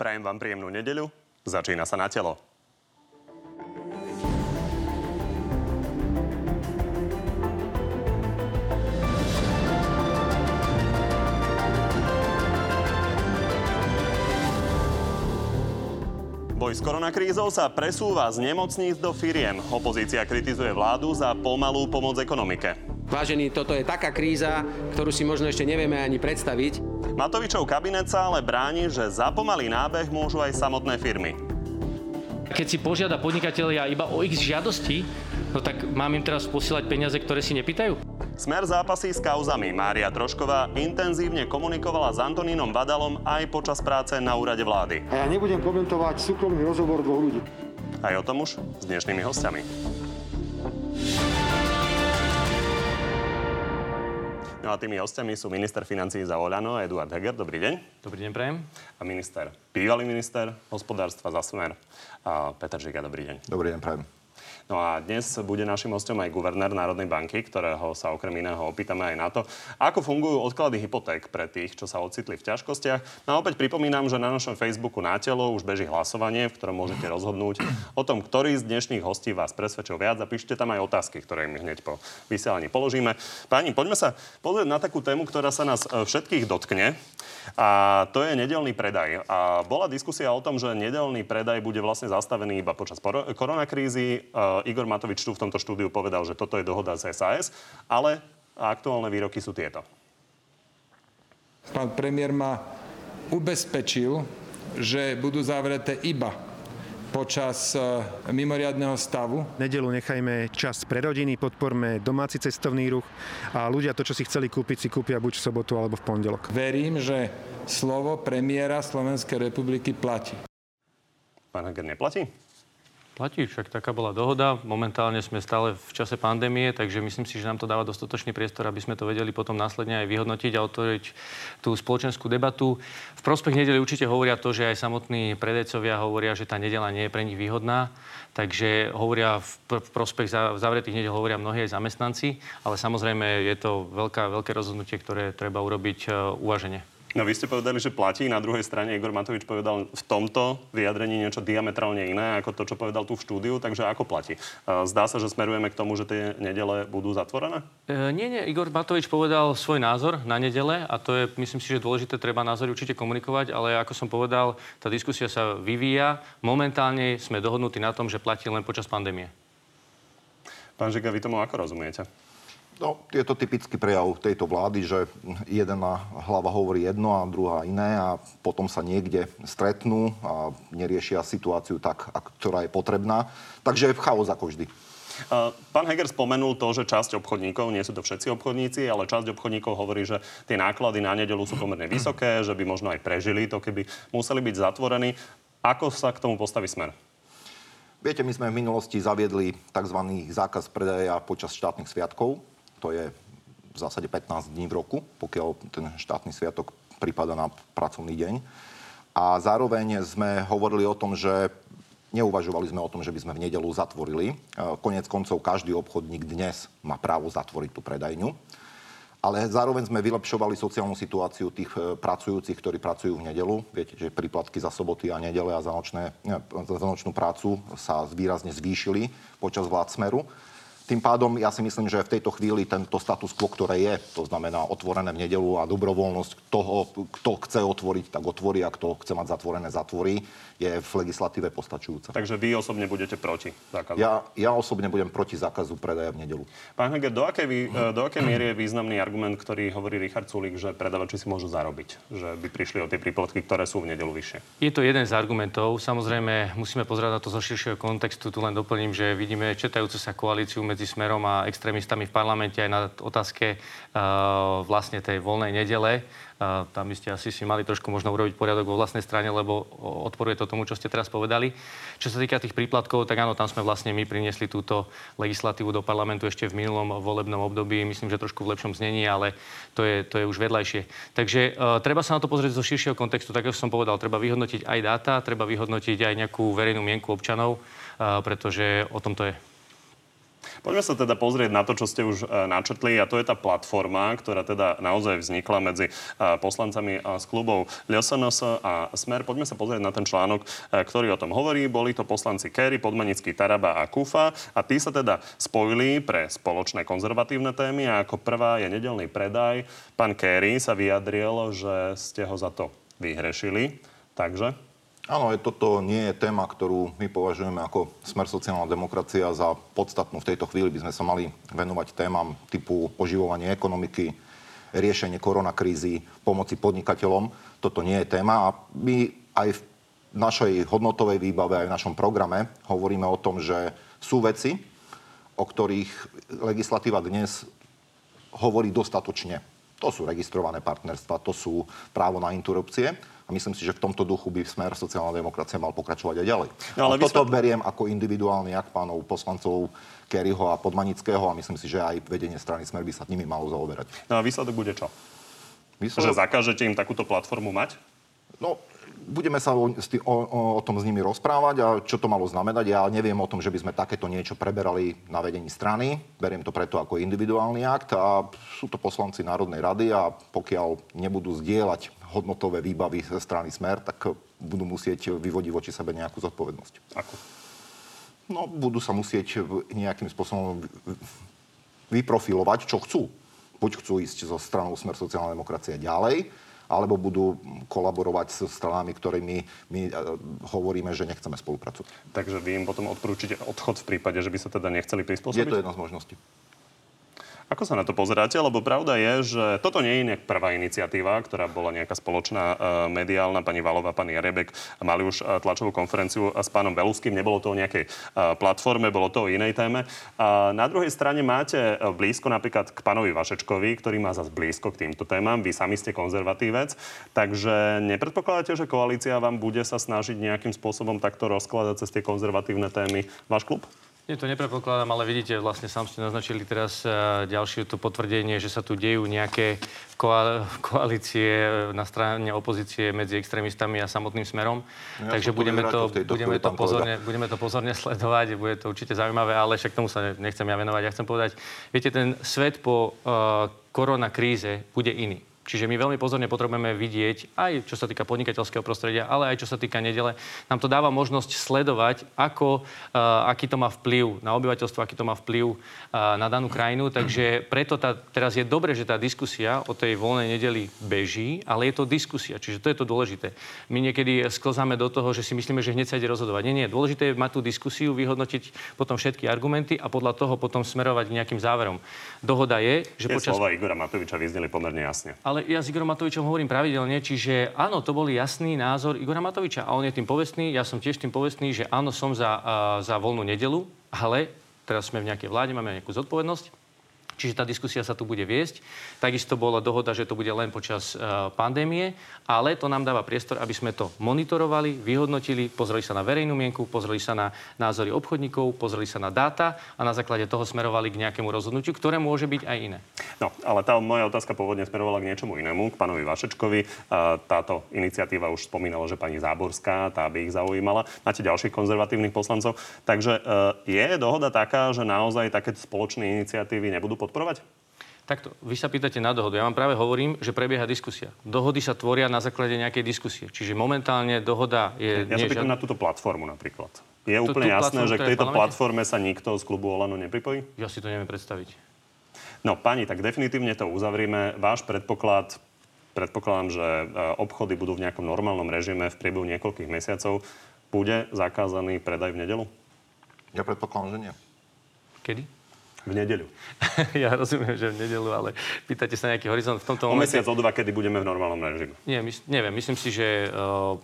Prajem vám príjemnú nedeľu. Začína sa na telo. Boj s koronakrízou sa presúva z nemocníc do firiem. Opozícia kritizuje vládu za pomalú pomoc ekonomike. Vážený, toto je taká kríza, ktorú si možno ešte nevieme ani predstaviť. Matovičov kabinet sa ale bráni, že za pomalý nábeh môžu aj samotné firmy. Keď si požiada podnikatelia iba o ich žiadosti, no tak mám im teraz posielať peniaze, ktoré si nepýtajú? Smer zápasí s kauzami. Mária Trošková intenzívne komunikovala s Antonínom Badalom aj počas práce na úrade vlády. A ja nebudem komentovať súkromný rozhovor dvoch ľudí. Aj o tom už s dnešnými hostiami. No a tými hostiami sú minister financí za Oľano, Eduard Heger. Dobrý deň. Dobrý deň, prajem. A minister, bývalý minister hospodárstva za Smer, a Peter Žiga. Dobrý deň. Dobrý deň, prajem. No a dnes bude našim hostom aj guvernér Národnej banky, ktorého sa okrem iného opýtame aj na to, ako fungujú odklady hypoték pre tých, čo sa ocitli v ťažkostiach. No a opäť pripomínam, že na našom Facebooku na telo už beží hlasovanie, v ktorom môžete rozhodnúť o tom, ktorý z dnešných hostí vás presvedčil viac a píšte tam aj otázky, ktoré im hneď po vysielaní položíme. Páni, poďme sa pozrieť na takú tému, ktorá sa nás e, všetkých dotkne. A to je nedelný predaj. A bola diskusia o tom, že nedelný predaj bude vlastne zastavený iba počas koronakrízy. Igor Matovič tu v tomto štúdiu povedal, že toto je dohoda z SAS, ale aktuálne výroky sú tieto. Pán premiér ma ubezpečil, že budú zavreté iba počas e, mimoriadného stavu. Nedelu nechajme čas pre rodiny, podporme domáci cestovný ruch a ľudia to, čo si chceli kúpiť, si kúpia buď v sobotu alebo v pondelok. Verím, že slovo premiéra Slovenskej republiky platí. Pán Hager neplatí? Platí, však taká bola dohoda. Momentálne sme stále v čase pandémie, takže myslím si, že nám to dáva dostatočný priestor, aby sme to vedeli potom následne aj vyhodnotiť a otvoriť tú spoločenskú debatu. V prospech nedeli určite hovoria to, že aj samotní predajcovia hovoria, že tá nedela nie je pre nich výhodná. Takže hovoria v, pr- v prospech zavretých nedel hovoria mnohí aj zamestnanci, ale samozrejme je to veľká, veľké rozhodnutie, ktoré treba urobiť uh. No vy ste povedali, že platí. Na druhej strane Igor Matovič povedal v tomto vyjadrení niečo diametrálne iné ako to, čo povedal tu v štúdiu. Takže ako platí? Zdá sa, že smerujeme k tomu, že tie nedele budú zatvorené? E, nie, nie. Igor Matovič povedal svoj názor na nedele a to je, myslím si, že dôležité. Treba názory určite komunikovať, ale ako som povedal, tá diskusia sa vyvíja. Momentálne sme dohodnutí na tom, že platí len počas pandémie. Pán Žiga, vy tomu ako rozumiete? No, je to typický prejav tejto vlády, že jedna hlava hovorí jedno a druhá iné a potom sa niekde stretnú a neriešia situáciu tak, ktorá je potrebná. Takže je chaos ako vždy. Pán Heger spomenul to, že časť obchodníkov, nie sú to všetci obchodníci, ale časť obchodníkov hovorí, že tie náklady na nedelu sú pomerne vysoké, že by možno aj prežili to, keby museli byť zatvorení. Ako sa k tomu postaví smer? Viete, my sme v minulosti zaviedli tzv. zákaz predaja počas štátnych sviatkov to je v zásade 15 dní v roku, pokiaľ ten štátny sviatok prípada na pracovný deň. A zároveň sme hovorili o tom, že neuvažovali sme o tom, že by sme v nedelu zatvorili. E, konec koncov každý obchodník dnes má právo zatvoriť tú predajňu. Ale zároveň sme vylepšovali sociálnu situáciu tých e, pracujúcich, ktorí pracujú v nedelu. Viete, že príplatky za soboty a nedele a za, nočné, za nočnú prácu sa výrazne zvýšili počas vlád Smeru. Tým pádom ja si myslím, že v tejto chvíli tento status quo, ktoré je, to znamená otvorené v nedelu a dobrovoľnosť toho, kto chce otvoriť, tak otvorí a kto chce mať zatvorené, zatvorí, je v legislatíve postačujúca. Takže vy osobne budete proti zákazu? Ja, ja osobne budem proti zákazu predaja v nedelu. Pán Heger, do akej, e, do akej miery je významný argument, ktorý hovorí Richard Sulik, že predavači si môžu zarobiť, že by prišli o tie príplatky, ktoré sú v nedelu vyššie? Je to jeden z argumentov. Samozrejme, musíme pozerať na to zo širšieho kontextu. Tu len doplním, že vidíme četajúcu sa koalíciu medzi medzi Smerom a extrémistami v parlamente aj na otázke uh, vlastne tej voľnej nedele. Uh, tam by ste asi si mali trošku možno urobiť poriadok vo vlastnej strane, lebo odporuje to tomu, čo ste teraz povedali. Čo sa týka tých príplatkov, tak áno, tam sme vlastne my priniesli túto legislatívu do parlamentu ešte v minulom volebnom období, myslím, že trošku v lepšom znení, ale to je, to je už vedľajšie. Takže uh, treba sa na to pozrieť zo širšieho kontextu, tak ako som povedal, treba vyhodnotiť aj dáta, treba vyhodnotiť aj nejakú verejnú mienku občanov, uh, pretože o tom to je. Poďme sa teda pozrieť na to, čo ste už e, načrtli a to je tá platforma, ktorá teda naozaj vznikla medzi e, poslancami z klubov LSNS a Smer. Poďme sa pozrieť na ten článok, e, ktorý o tom hovorí. Boli to poslanci Kerry, Podmanický, Taraba a Kufa a tí sa teda spojili pre spoločné konzervatívne témy a ako prvá je nedelný predaj. Pán Kerry sa vyjadril, že ste ho za to vyhrešili. Takže Áno, toto nie je téma, ktorú my považujeme ako smer sociálna demokracia za podstatnú. V tejto chvíli by sme sa mali venovať témam typu oživovanie ekonomiky, riešenie koronakrízy, pomoci podnikateľom. Toto nie je téma a my aj v našej hodnotovej výbave, aj v našom programe hovoríme o tom, že sú veci, o ktorých legislatíva dnes hovorí dostatočne. To sú registrované partnerstva, to sú právo na interrupcie a myslím si, že v tomto duchu by smer sociálna demokracia mal pokračovať aj ďalej. No, ale toto vysvetl... beriem ako individuálny akt pánov poslancov Kerryho a Podmanického a myslím si, že aj vedenie strany Smer by sa nimi malo zaoberať. No a výsledok bude čo? Výsledok... Že zakážete im takúto platformu mať? No, budeme sa o, o, o tom s nimi rozprávať a čo to malo znamenať. Ja neviem o tom, že by sme takéto niečo preberali na vedení strany. Beriem to preto ako individuálny akt a sú to poslanci Národnej rady a pokiaľ nebudú zdieľať hodnotové výbavy ze strany Smer, tak budú musieť vyvodiť voči sebe nejakú zodpovednosť. Ako? No, budú sa musieť nejakým spôsobom vyprofilovať, čo chcú. Buď chcú ísť zo stranou Smer sociálna demokracia ďalej, alebo budú kolaborovať s stranami, ktorými my hovoríme, že nechceme spolupracovať. Takže vy im potom odporúčite odchod v prípade, že by sa teda nechceli prispôsobiť? Je to jedna z možností. Ako sa na to pozeráte? Lebo pravda je, že toto nie je nejak prvá iniciatíva, ktorá bola nejaká spoločná uh, mediálna. Pani Valová, pán Jarebek mali už uh, tlačovú konferenciu s pánom Beluským. Nebolo to o nejakej platforme, bolo to o inej téme. Na druhej strane máte blízko napríklad k pánovi Vašečkovi, ktorý má zase blízko k týmto témam. Vy sami ste konzervatívec. Takže nepredpokladáte, že koalícia vám bude sa snažiť nejakým spôsobom takto rozkladať cez tie konzervatívne témy váš klub? Nie, to nepredpokladám, ale vidíte, vlastne sám ste naznačili teraz e, ďalšie to potvrdenie, že sa tu dejú nejaké koalície na strane opozície medzi extrémistami a samotným smerom. Ja Takže budeme to, budeme, to pozorne, budeme to pozorne sledovať, bude to určite zaujímavé, ale však tomu sa nechcem ja venovať. Ja chcem povedať, viete, ten svet po uh, koronakríze bude iný. Čiže my veľmi pozorne potrebujeme vidieť, aj čo sa týka podnikateľského prostredia, ale aj čo sa týka nedele. Nám to dáva možnosť sledovať, ako, uh, aký to má vplyv na obyvateľstvo, aký to má vplyv uh, na danú krajinu. Takže preto tá, teraz je dobre, že tá diskusia o tej voľnej nedeli beží, ale je to diskusia, čiže to je to dôležité. My niekedy sklzáme do toho, že si myslíme, že hneď sa ide rozhodovať. Nie, nie. Dôležité je mať tú diskusiu, vyhodnotiť potom všetky argumenty a podľa toho potom smerovať k nejakým záverom. Dohoda je, že Tie počas... slova Igora Matoviča vyzneli pomerne jasne. Ale ale ja s Igorom Matovičom hovorím pravidelne, čiže áno, to bol jasný názor Igora Matoviča. A on je tým povestný, ja som tiež tým povestný, že áno, som za, uh, za voľnú nedelu, ale teraz sme v nejakej vláde, máme nejakú zodpovednosť Čiže tá diskusia sa tu bude viesť. Takisto bola dohoda, že to bude len počas uh, pandémie, ale to nám dáva priestor, aby sme to monitorovali, vyhodnotili, pozreli sa na verejnú mienku, pozreli sa na názory obchodníkov, pozreli sa na dáta a na základe toho smerovali k nejakému rozhodnutiu, ktoré môže byť aj iné. No, ale tá moja otázka pôvodne smerovala k niečomu inému, k pánovi Vašečkovi. Uh, táto iniciatíva už spomínala, že pani Záborská, tá by ich zaujímala. Máte ďalších konzervatívnych poslancov. Takže uh, je dohoda taká, že naozaj takéto spoločné iniciatívy nebudú pod podporovať? Takto, vy sa pýtate na dohodu. Ja vám práve hovorím, že prebieha diskusia. Dohody sa tvoria na základe nejakej diskusie. Čiže momentálne dohoda je... Ja sa pýtam žiad... na túto platformu napríklad. Je tú, úplne jasné, že k tejto platforme sa nikto z klubu Olano nepripojí? Ja si to neviem predstaviť. No, pani, tak definitívne to uzavrieme. Váš predpoklad, predpokladám, že e, obchody budú v nejakom normálnom režime v priebehu niekoľkých mesiacov. Bude zakázaný predaj v nedelu? Ja predpokladám, že nie. Kedy? V nedeľu. ja rozumiem, že v nedeľu, ale pýtate sa nejaký horizont v tomto o momente... mesiac, o dva, kedy budeme v normálnom režime. Nie, my, neviem, myslím si, že uh,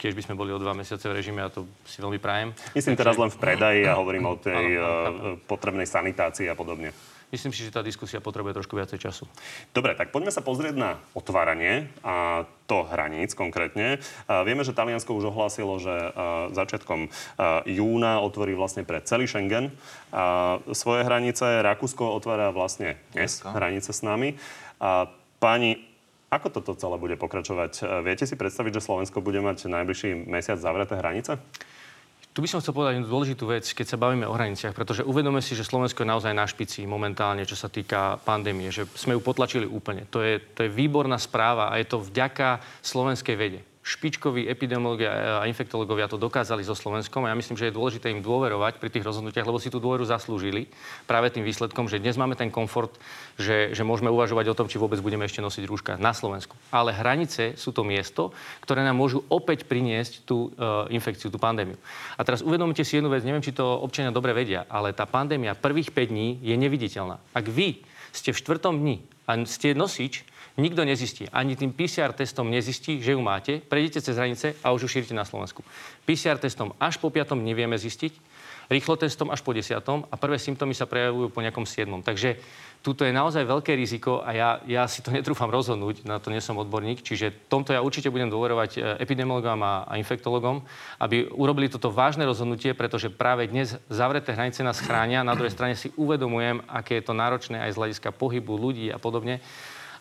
keď by sme boli o dva mesiace v režime, a to si veľmi prajem. Myslím Takže... teraz len v predaji a hovorím o tej ano, ano, ano. potrebnej sanitácii a podobne. Myslím si, že tá diskusia potrebuje trošku viacej času. Dobre, tak poďme sa pozrieť na otváranie a to hraníc konkrétne. Vieme, že Taliansko už ohlásilo, že začiatkom júna otvorí vlastne pre celý Schengen svoje hranice. Rakúsko otvára vlastne dnes hranice s nami. Pani, ako toto celé bude pokračovať? Viete si predstaviť, že Slovensko bude mať najbližší mesiac zavreté hranice? Tu by som chcel povedať jednu dôležitú vec, keď sa bavíme o hraniciach, pretože uvedome si, že Slovensko je naozaj na špici momentálne, čo sa týka pandémie, že sme ju potlačili úplne. To je, to je výborná správa a je to vďaka slovenskej vede špičkoví epidemiológia a infektológovia to dokázali so Slovenskom a ja myslím, že je dôležité im dôverovať pri tých rozhodnutiach, lebo si tú dôveru zaslúžili práve tým výsledkom, že dnes máme ten komfort, že, že môžeme uvažovať o tom, či vôbec budeme ešte nosiť rúška na Slovensku. Ale hranice sú to miesto, ktoré nám môžu opäť priniesť tú uh, infekciu, tú pandémiu. A teraz uvedomte si jednu vec, neviem, či to občania dobre vedia, ale tá pandémia prvých 5 dní je neviditeľná. Ak vy ste v štvrtom dni a ste nosič, nikto nezistí. Ani tým PCR testom nezistí, že ju máte. Prejdete cez hranice a už ju šírite na Slovensku. PCR testom až po 5. nevieme zistiť, rýchlo testom až po 10. a prvé symptómy sa prejavujú po nejakom 7. Takže tuto je naozaj veľké riziko a ja, ja si to netrúfam rozhodnúť, na to nie som odborník, čiže tomto ja určite budem dôverovať e, epidemiologom a, a infektologom, aby urobili toto vážne rozhodnutie, pretože práve dnes zavreté hranice nás chránia. Na druhej strane si uvedomujem, aké je to náročné aj z hľadiska pohybu ľudí a podobne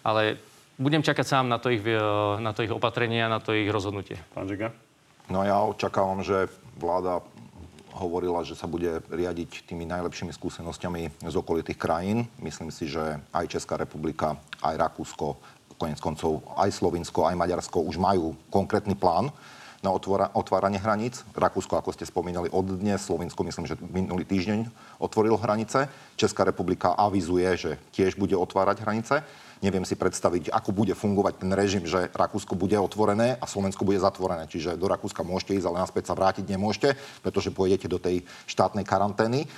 ale budem čakať sám na to ich, eh, na to ich opatrenie a na to ich rozhodnutie. Pán Žiga? No ja očakávam, že vláda hovorila, že sa bude riadiť tými najlepšími skúsenosťami z okolitých krajín. Myslím si, že aj Česká republika, aj Rakúsko, konec koncov aj Slovinsko, aj Maďarsko už majú konkrétny plán na otvára, otváranie hraníc. Rakúsko, ako ste spomínali, od dnes. Slovinsko, myslím, že minulý týždeň otvorilo hranice. Česká republika avizuje, že tiež bude otvárať hranice. Neviem si predstaviť, ako bude fungovať ten režim, že Rakúsko bude otvorené a Slovensko bude zatvorené. Čiže do Rakúska môžete ísť, ale naspäť sa vrátiť nemôžete, pretože pôjdete do tej štátnej karantény.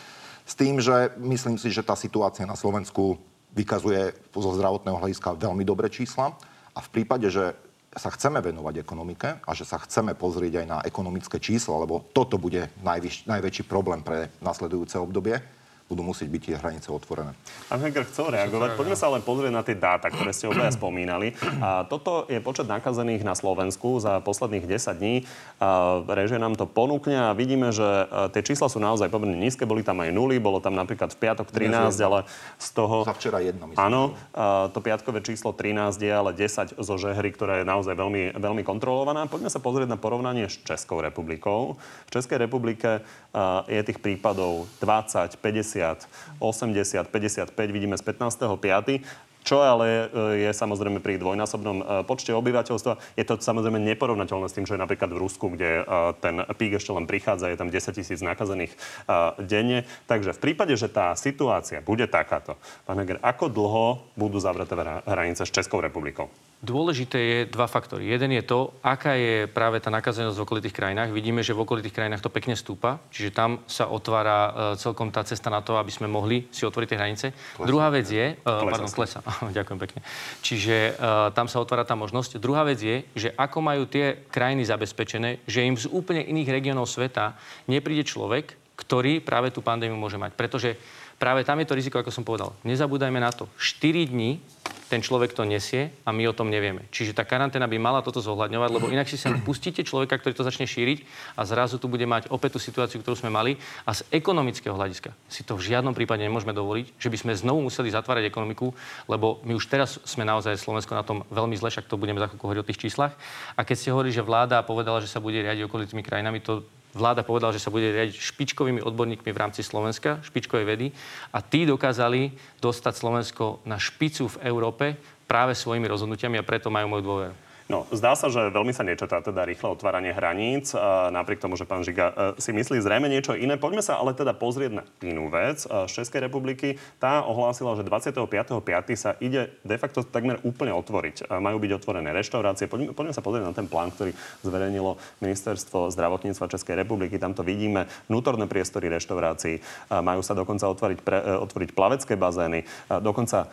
S tým, že myslím si, že tá situácia na Slovensku vykazuje zo zdravotného hľadiska veľmi dobré čísla. A v prípade, že sa chceme venovať ekonomike a že sa chceme pozrieť aj na ekonomické čísla, lebo toto bude najvyš, najväčší problém pre nasledujúce obdobie, budú musieť byť tie hranice otvorené. Pán Heger chcel reagovať. Poďme sa len pozrieť na tie dáta, ktoré ste obaja spomínali. A toto je počet nakazených na Slovensku za posledných 10 dní. A režie nám to ponúkne a vidíme, že tie čísla sú naozaj pomerne nízke. Boli tam aj nuly, bolo tam napríklad v piatok 13, ale z toho... Za včera jedno, myslím. Áno, to piatkové číslo 13 je ale 10 zo žehry, ktorá je naozaj veľmi, veľmi kontrolovaná. Poďme sa pozrieť na porovnanie s Českou republikou. V Českej republike je tých prípadov 20, 50, 80, 55 vidíme z 15.5. Čo ale e, je samozrejme pri dvojnásobnom e, počte obyvateľstva, je to samozrejme neporovnateľné s tým, čo je napríklad v Rusku, kde e, ten pík ešte len prichádza, je tam 10 tisíc nakazených denne. Takže v prípade, že tá situácia bude takáto, pán Heger, ako dlho budú zavreté hranice s Českou republikou? Dôležité je dva faktory. Jeden je to, aká je práve tá nakazenosť v okolitých krajinách. Vidíme, že v okolitých krajinách to pekne stúpa, čiže tam sa otvára uh, celkom tá cesta na to, aby sme mohli si otvoriť tie hranice. Klesa. Druhá vec je... Uh, klesa. Pardon, klesa. Ďakujem pekne. Čiže uh, tam sa otvára tá možnosť. Druhá vec je, že ako majú tie krajiny zabezpečené, že im z úplne iných regiónov sveta nepríde človek, ktorý práve tú pandémiu môže mať. Pretože práve tam je to riziko, ako som povedal. Nezabúdajme na to. 4 dní ten človek to nesie a my o tom nevieme. Čiže tá karanténa by mala toto zohľadňovať, lebo inak si sa pustíte človeka, ktorý to začne šíriť a zrazu tu bude mať opäť tú situáciu, ktorú sme mali. A z ekonomického hľadiska si to v žiadnom prípade nemôžeme dovoliť, že by sme znovu museli zatvárať ekonomiku, lebo my už teraz sme naozaj Slovensko na tom veľmi zle, však to budeme za chvíľku hovoriť o tých číslach. A keď ste hovorili, že vláda povedala, že sa bude riadiť okolitými krajinami, to vláda povedala, že sa bude riadiť špičkovými odborníkmi v rámci Slovenska, špičkovej vedy a tí dokázali dostať Slovensko na špicu v Európe práve svojimi rozhodnutiami a preto majú moju dôveru. No, zdá sa, že veľmi sa nečetá teda rýchle otváranie hraníc, napriek tomu, že pán Žiga e, si myslí zrejme niečo iné. Poďme sa ale teda pozrieť na inú vec. Z Českej republiky tá ohlásila, že 25.5. sa ide de facto takmer úplne otvoriť. Majú byť otvorené reštaurácie. Poďme, poďme sa pozrieť na ten plán, ktorý zverejnilo Ministerstvo zdravotníctva Českej republiky. Tam to vidíme. Vnútorné priestory reštaurácií. Majú sa dokonca otvoriť, pre, e, otvoriť plavecké bazény. Dokonca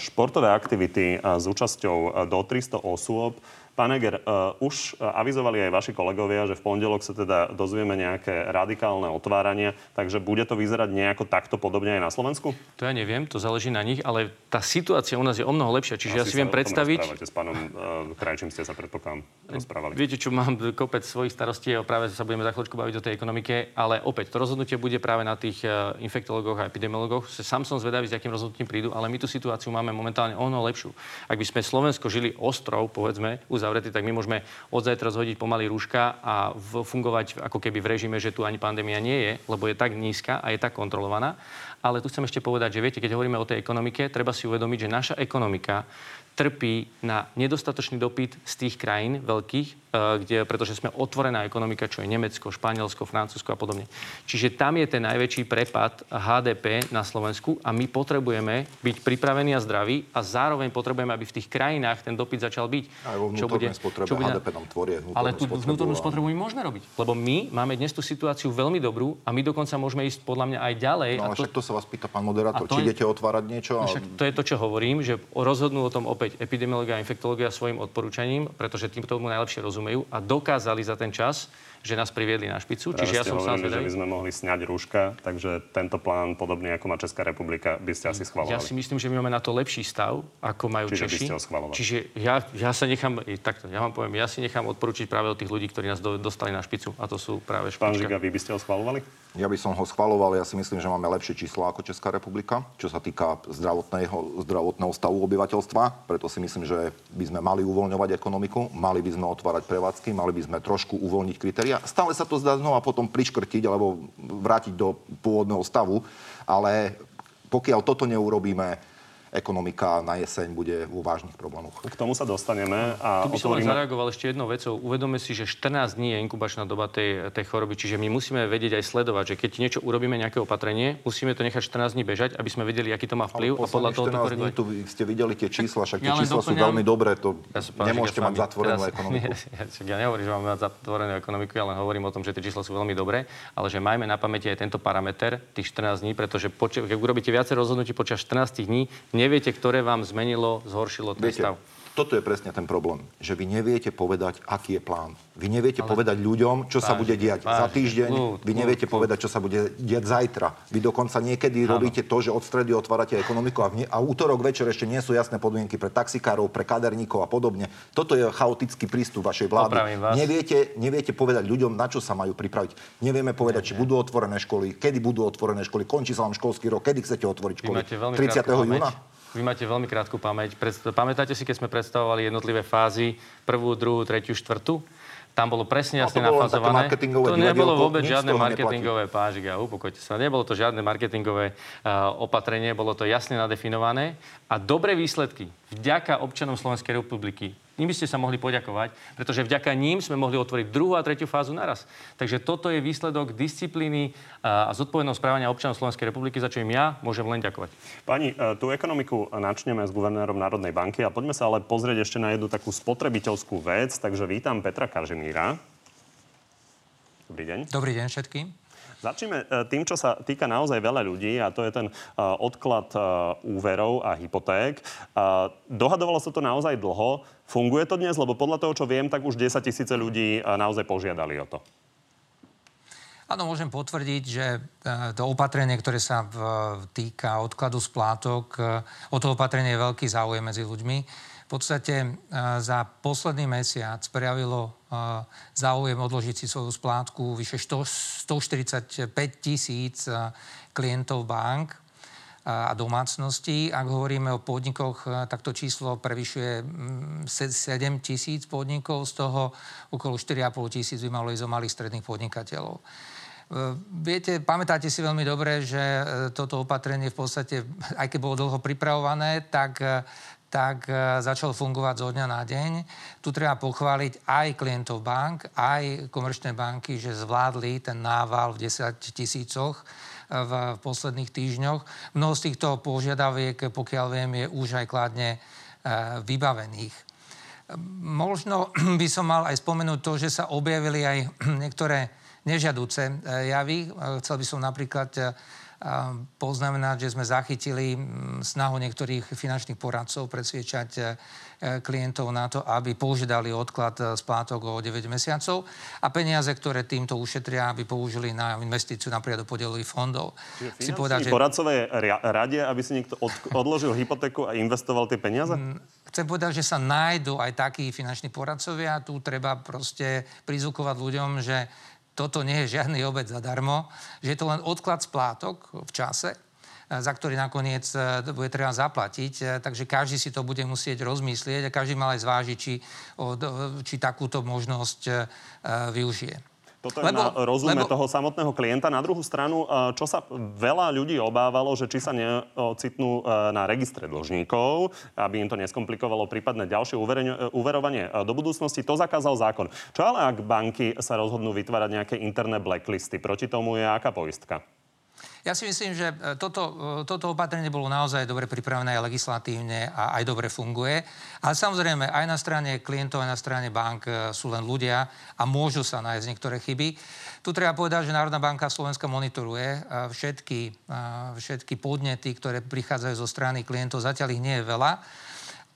športové aktivity s účasťou do 300 osôb. Pán Eger, uh, už avizovali aj vaši kolegovia, že v pondelok sa teda dozvieme nejaké radikálne otvárania, takže bude to vyzerať nejako takto podobne aj na Slovensku? To ja neviem, to záleží na nich, ale tá situácia u nás je o mnoho lepšia, čiže Asi ja si viem predstaviť... s pánom uh, Krajčím ste sa predpokladám rozprávali. Viete, čo mám kopec svojich starostí práve sa budeme za chvíľočku baviť o tej ekonomike, ale opäť to rozhodnutie bude práve na tých infektológoch a epidemiologoch. Sám som zvedavý, s akým rozhodnutím prídu, ale my tú situáciu máme momentálne o mnoho lepšiu. Ak by sme Slovensko žili ostrov, povedzme, zavretí, tak my môžeme od zajtra zhodiť pomaly rúška a fungovať ako keby v režime, že tu ani pandémia nie je, lebo je tak nízka a je tak kontrolovaná. Ale tu chcem ešte povedať, že viete, keď hovoríme o tej ekonomike, treba si uvedomiť, že naša ekonomika trpí na nedostatočný dopyt z tých krajín veľkých, kde, pretože sme otvorená ekonomika, čo je Nemecko, Španielsko, Francúzsko a podobne. Čiže tam je ten najväčší prepad HDP na Slovensku a my potrebujeme byť pripravení a zdraví a zároveň potrebujeme, aby v tých krajinách ten dopyt začal byť. Aj vo čo bude, spotrebe čo bude, HDP nám tvorie Ale tú vnútornú spotrebu my môžeme robiť. Lebo my máme dnes tú situáciu veľmi dobrú a my dokonca môžeme ísť podľa mňa aj ďalej. No ale to, však to sa vás pýta pán moderátor, či idete otvárať niečo. A... Však to je to, čo hovorím, že rozhodnú o tom opäť epidemiológia a infektológia svojim odporúčaním, pretože tým tomu najlepšie rozumejú a dokázali za ten čas že nás priviedli na špicu. Práve Čiže ja som hovorili, že by sme mohli sňať rúška, takže tento plán, podobný ako má Česká republika, by ste asi schvalovali. Ja si myslím, že my máme na to lepší stav, ako majú Čiže Češi. by ste ho schvalovali. Čiže ja, ja sa nechám, takto, ja vám poviem, ja si nechám odporučiť práve od tých ľudí, ktorí nás do, dostali na špicu. A to sú práve špička. Pán Žiga, vy by ste ho schvalovali? Ja by som ho schvaloval. Ja si myslím, že máme lepšie čísla ako Česká republika, čo sa týka zdravotného, zdravotného stavu obyvateľstva. Preto si myslím, že by sme mali uvoľňovať ekonomiku, mali by sme otvárať prevádzky, mali by sme trošku uvoľniť kritéria. Stále sa to zdá znova potom priškrtiť alebo vrátiť do pôvodného stavu, ale pokiaľ toto neurobíme, ekonomika na jeseň bude vo vážnych problémoch. K tomu sa dostaneme. A tu by som otvoríme... zareagoval ešte jednou vecou. Uvedome si, že 14 dní je inkubačná doba tej, tej choroby, čiže my musíme vedieť aj sledovať, že keď niečo urobíme, nejaké opatrenie, musíme to nechať 14 dní bežať, aby sme vedeli, aký to má vplyv a podľa toho to korigovať. tu ste videli tie čísla, však tie ja čísla sú veľmi dobré, to ja nemôžete mať zatvorenú teraz, ekonomiku. Ja, ja nehovorím, že máme mať zatvorenú ekonomiku, ja len hovorím o tom, že tie čísla sú veľmi dobré, ale že majme na pamäti aj tento parameter, tých 14 dní, pretože poč- keď urobíte viacej rozhodnutí počas 14 dní, neviete, ktoré vám zmenilo, zhoršilo ten Viete, stav? Toto je presne ten problém, že vy neviete povedať, aký je plán. Vy neviete Ale... povedať ľuďom, čo vážne, sa bude diať vážne, za týždeň. Kľud, vy neviete kľud, povedať, čo sa bude diať zajtra. Vy dokonca niekedy ano. robíte to, že od stredy otvárate ekonomiku a, v ne- a útorok večer ešte nie sú jasné podmienky pre taxikárov, pre kaderníkov a podobne. Toto je chaotický prístup vašej vlády. Neviete, neviete povedať ľuďom, na čo sa majú pripraviť. Nevieme povedať, nie, či nie. budú otvorené školy, kedy budú otvorené školy, končí sa vám školský rok, kedy chcete otvoriť školy. 30. júna? Vy máte veľmi krátku pamäť. Pamätáte si, keď sme predstavovali jednotlivé fázy, prvú, druhú, tretiu, štvrtú? Tam bolo presne jasne no, nafazované. To nebolo vôbec žiadne marketingové pážiga, upokojte sa. Nebolo to žiadne marketingové uh, opatrenie, bolo to jasne nadefinované a dobré výsledky vďaka občanom Slovenskej republiky im by ste sa mohli poďakovať, pretože vďaka ním sme mohli otvoriť druhú a tretiu fázu naraz. Takže toto je výsledok disciplíny a zodpovedného správania občanov Slovenskej republiky, za čo im ja môžem len ďakovať. Pani, e, tú ekonomiku načneme s guvernérom Národnej banky a poďme sa ale pozrieť ešte na jednu takú spotrebiteľskú vec. Takže vítam Petra Kažimíra. Dobrý deň. Dobrý deň všetkým. Začneme e, tým, čo sa týka naozaj veľa ľudí a to je ten e, odklad e, úverov a hypoték. Dohadovalo sa to naozaj dlho. Funguje to dnes? Lebo podľa toho, čo viem, tak už 10 tisíce ľudí naozaj požiadali o to. Áno, môžem potvrdiť, že to opatrenie, ktoré sa týka odkladu splátok, o to opatrenie je veľký záujem medzi ľuďmi podstate e, za posledný mesiac prejavilo e, záujem odložiť si svoju splátku vyše 145 tisíc e, klientov bank a domácností. Ak hovoríme o podnikoch, tak to číslo prevyšuje 7 tisíc podnikov, z toho okolo 4,5 tisíc by malo ísť o malých stredných podnikateľov. Viete, pamätáte si veľmi dobre, že toto opatrenie v podstate, aj keď bolo dlho pripravované, tak tak e, začal fungovať zo dňa na deň. Tu treba pochváliť aj klientov bank, aj komerčné banky, že zvládli ten nával v 10 tisícoch e, v posledných týždňoch. Mnoho z týchto požiadaviek, pokiaľ viem, je už aj kladne e, vybavených. Možno by som mal aj spomenúť to, že sa objavili aj niektoré nežiaduce javy. Chcel by som napríklad poznamenať, že sme zachytili snahu niektorých finančných poradcov presviečať e, klientov na to, aby požiadali odklad e, splátok o 9 mesiacov a peniaze, ktoré týmto ušetria, aby použili na investíciu napríklad do podielových fondov. Čiže povedať, že... poradcové radia, aby si niekto od, odložil hypotéku a investoval tie peniaze? Chcem povedať, že sa nájdú aj takí finanční poradcovia. Tu treba proste prizvukovať ľuďom, že toto nie je žiadny obed zadarmo, že je to len odklad splátok v čase, za ktorý nakoniec bude treba zaplatiť. Takže každý si to bude musieť rozmyslieť a každý mal aj zvážiť, či, či takúto možnosť využije. Toto je lebo, na rozume lebo... toho samotného klienta. Na druhú stranu, e, čo sa veľa ľudí obávalo, že či sa neocitnú e, na registre dlžníkov, aby im to neskomplikovalo prípadne ďalšie uverovanie e, do budúcnosti, to zakázal zákon. Čo ale ak banky sa rozhodnú vytvárať nejaké interné blacklisty? Proti tomu je aká poistka? Ja si myslím, že e, toto, e, toto opatrenie bolo naozaj dobre pripravené aj legislatívne a aj dobre funguje. Ale samozrejme, aj na strane klientov, aj na strane bank e, sú len ľudia a môžu sa nájsť niektoré chyby. Tu treba povedať, že Národná banka Slovenska monitoruje všetky, všetky podnety, ktoré prichádzajú zo strany klientov. Zatiaľ ich nie je veľa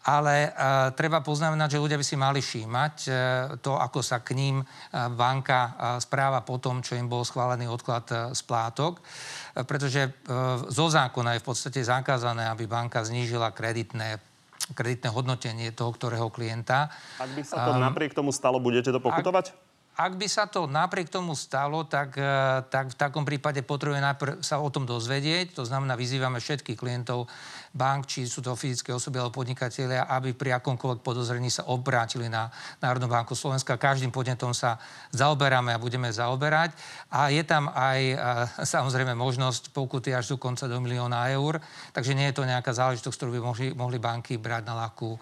ale uh, treba poznamenať, že ľudia by si mali všímať uh, to, ako sa k ním uh, banka uh, správa po tom, čo im bol schválený odklad uh, splátok, uh, pretože uh, zo zákona je v podstate zakázané, aby banka znížila kreditné kreditné hodnotenie toho, ktorého klienta. Ak by sa to um, napriek tomu stalo, budete to pokutovať? Ak, ak by sa to napriek tomu stalo, tak, e, tak v takom prípade potrebuje najprv sa o tom dozvedieť. To znamená, vyzývame všetkých klientov bank, či sú to fyzické osoby alebo podnikatelia, aby pri akomkoľvek podozrení sa obrátili na Národnú banku Slovenska. Každým podnetom sa zaoberáme a budeme zaoberať. A je tam aj e, samozrejme možnosť pokuty až do konca do milióna eur. Takže nie je to nejaká záležitosť, ktorú by mohli, mohli banky brať na ľahkú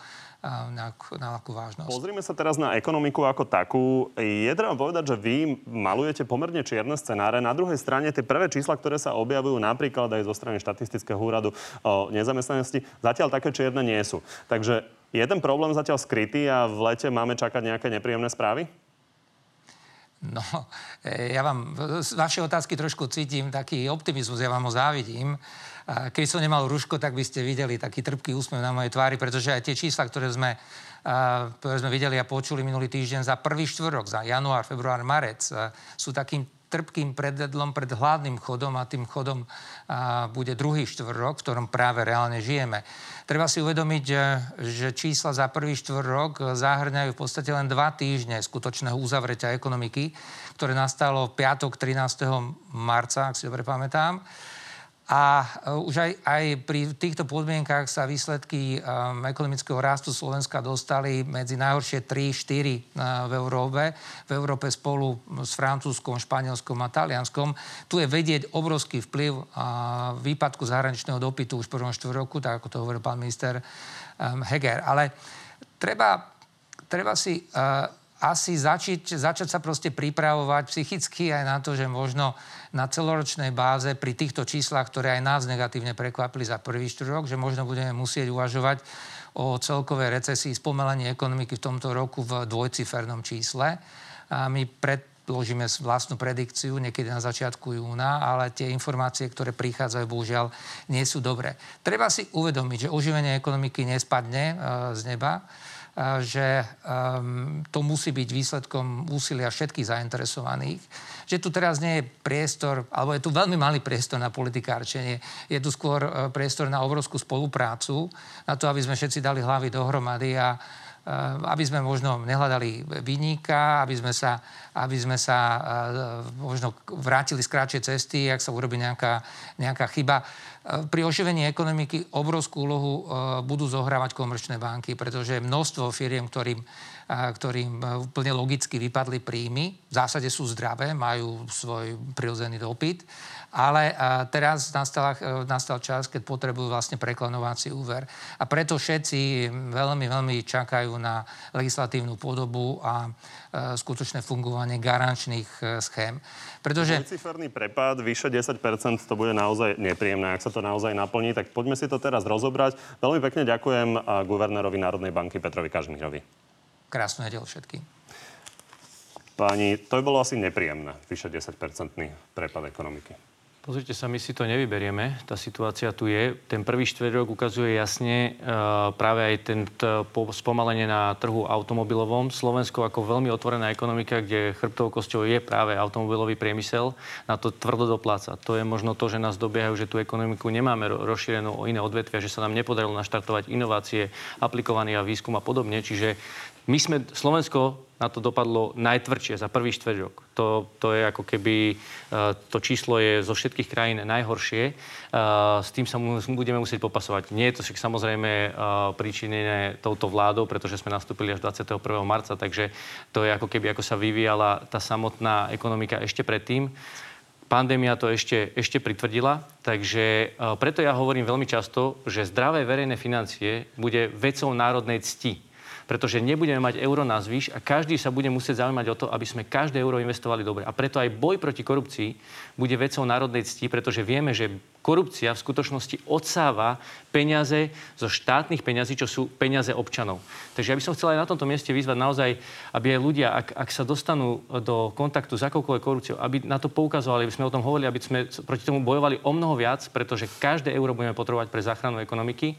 na, na akú vážnosť. Pozrime sa teraz na ekonomiku ako takú. Je treba povedať, že vy malujete pomerne čierne scenáre. Na druhej strane tie prvé čísla, ktoré sa objavujú napríklad aj zo strany štatistického úradu o nezamestnanosti, zatiaľ také čierne nie sú. Takže je ten problém zatiaľ skrytý a v lete máme čakať nejaké nepríjemné správy? No, e, ja vám z vašej otázky trošku cítim taký optimizmus, ja vám ho závidím. Keď som nemal ruško, tak by ste videli taký trpký úsmev na mojej tvári, pretože aj tie čísla, ktoré sme, ktoré sme videli a počuli minulý týždeň za prvý štvrtok, za január, február, marec, sú takým trpkým prededlom pred hladným chodom a tým chodom a, bude druhý štvrtok, v ktorom práve reálne žijeme. Treba si uvedomiť, že, že čísla za prvý štvrtok zahrňajú v podstate len dva týždne skutočného uzavretia ekonomiky, ktoré nastalo v piatok 13. marca, ak si dobre pamätám. A uh, už aj, aj pri týchto podmienkách sa výsledky um, ekonomického rastu Slovenska dostali medzi najhoršie 3-4 uh, v Európe. V Európe spolu s Francúzskom, Španielskom a Talianskom. Tu je vedieť obrovský vplyv uh, výpadku zahraničného dopytu už v prvom roku, tak ako to hovoril pán minister um, Heger. Ale treba, treba si uh, asi začať, začať sa proste pripravovať psychicky aj na to, že možno na celoročnej báze pri týchto číslach, ktoré aj nás negatívne prekvapili za prvý rok, že možno budeme musieť uvažovať o celkovej recesii, spomalení ekonomiky v tomto roku v dvojcifernom čísle. A my predložíme vlastnú predikciu niekedy na začiatku júna, ale tie informácie, ktoré prichádzajú, bohužiaľ, nie sú dobré. Treba si uvedomiť, že oživenie ekonomiky nespadne e, z neba že um, to musí byť výsledkom úsilia všetkých zainteresovaných. Že tu teraz nie je priestor, alebo je tu veľmi malý priestor na politikárčenie. Je tu skôr uh, priestor na obrovskú spoluprácu, na to, aby sme všetci dali hlavy dohromady a uh, aby sme možno nehľadali vyníka, aby sme sa, aby sme sa uh, možno vrátili z kratšej cesty, ak sa urobí nejaká, nejaká chyba pri oživení ekonomiky obrovskú úlohu e, budú zohrávať komerčné banky, pretože množstvo firiem, ktorým, e, ktorým e, úplne logicky vypadli príjmy, v zásade sú zdravé, majú svoj prirodzený dopyt, ale teraz nastal, nastal čas, keď potrebujú vlastne preklanovací úver. A preto všetci veľmi, veľmi čakajú na legislatívnu podobu a skutočné fungovanie garančných schém. Pretože... Dvojciferný prepad, vyše 10% to bude naozaj nepríjemné, ak sa to naozaj naplní. Tak poďme si to teraz rozobrať. Veľmi pekne ďakujem guvernérovi Národnej banky Petrovi Kažmírovi. Krásnu nedelu všetkým. Pani, to by bolo asi nepríjemné, vyše 10-percentný prepad ekonomiky. Pozrite sa, my si to nevyberieme. Tá situácia tu je. Ten prvý štvrtok ukazuje jasne uh, práve aj ten t- po, spomalenie na trhu automobilovom. Slovensko ako veľmi otvorená ekonomika, kde chrbtovou kosťou je práve automobilový priemysel, na to tvrdo dopláca. To je možno to, že nás dobiehajú, že tú ekonomiku nemáme rozšírenú o iné odvetvia, že sa nám nepodarilo naštartovať inovácie, aplikovaný a výskum a podobne. Čiže My sme, Slovensko na to dopadlo najtvrdšie za prvý štvrťrok. To, to je ako keby, uh, to číslo je zo všetkých krajín najhoršie. Uh, s tým sa budeme musieť popasovať. Nie je to však samozrejme uh, príčinené touto vládou, pretože sme nastúpili až 21. marca, takže to je ako keby, ako sa vyvíjala tá samotná ekonomika ešte predtým. Pandémia to ešte, ešte pritvrdila, takže preto ja hovorím veľmi často, že zdravé verejné financie bude vecou národnej cti pretože nebudeme mať euro na zvyš a každý sa bude musieť zaujímať o to, aby sme každé euro investovali dobre. A preto aj boj proti korupcii bude vecou národnej cti, pretože vieme, že korupcia v skutočnosti odsáva peniaze zo štátnych peňazí, čo sú peniaze občanov. Takže ja by som chcel aj na tomto mieste vyzvať naozaj, aby aj ľudia, ak, ak sa dostanú do kontaktu s akoukoľvek korupciou, aby na to poukazovali, aby sme o tom hovorili, aby sme proti tomu bojovali o mnoho viac, pretože každé euro budeme potrebovať pre záchranu ekonomiky.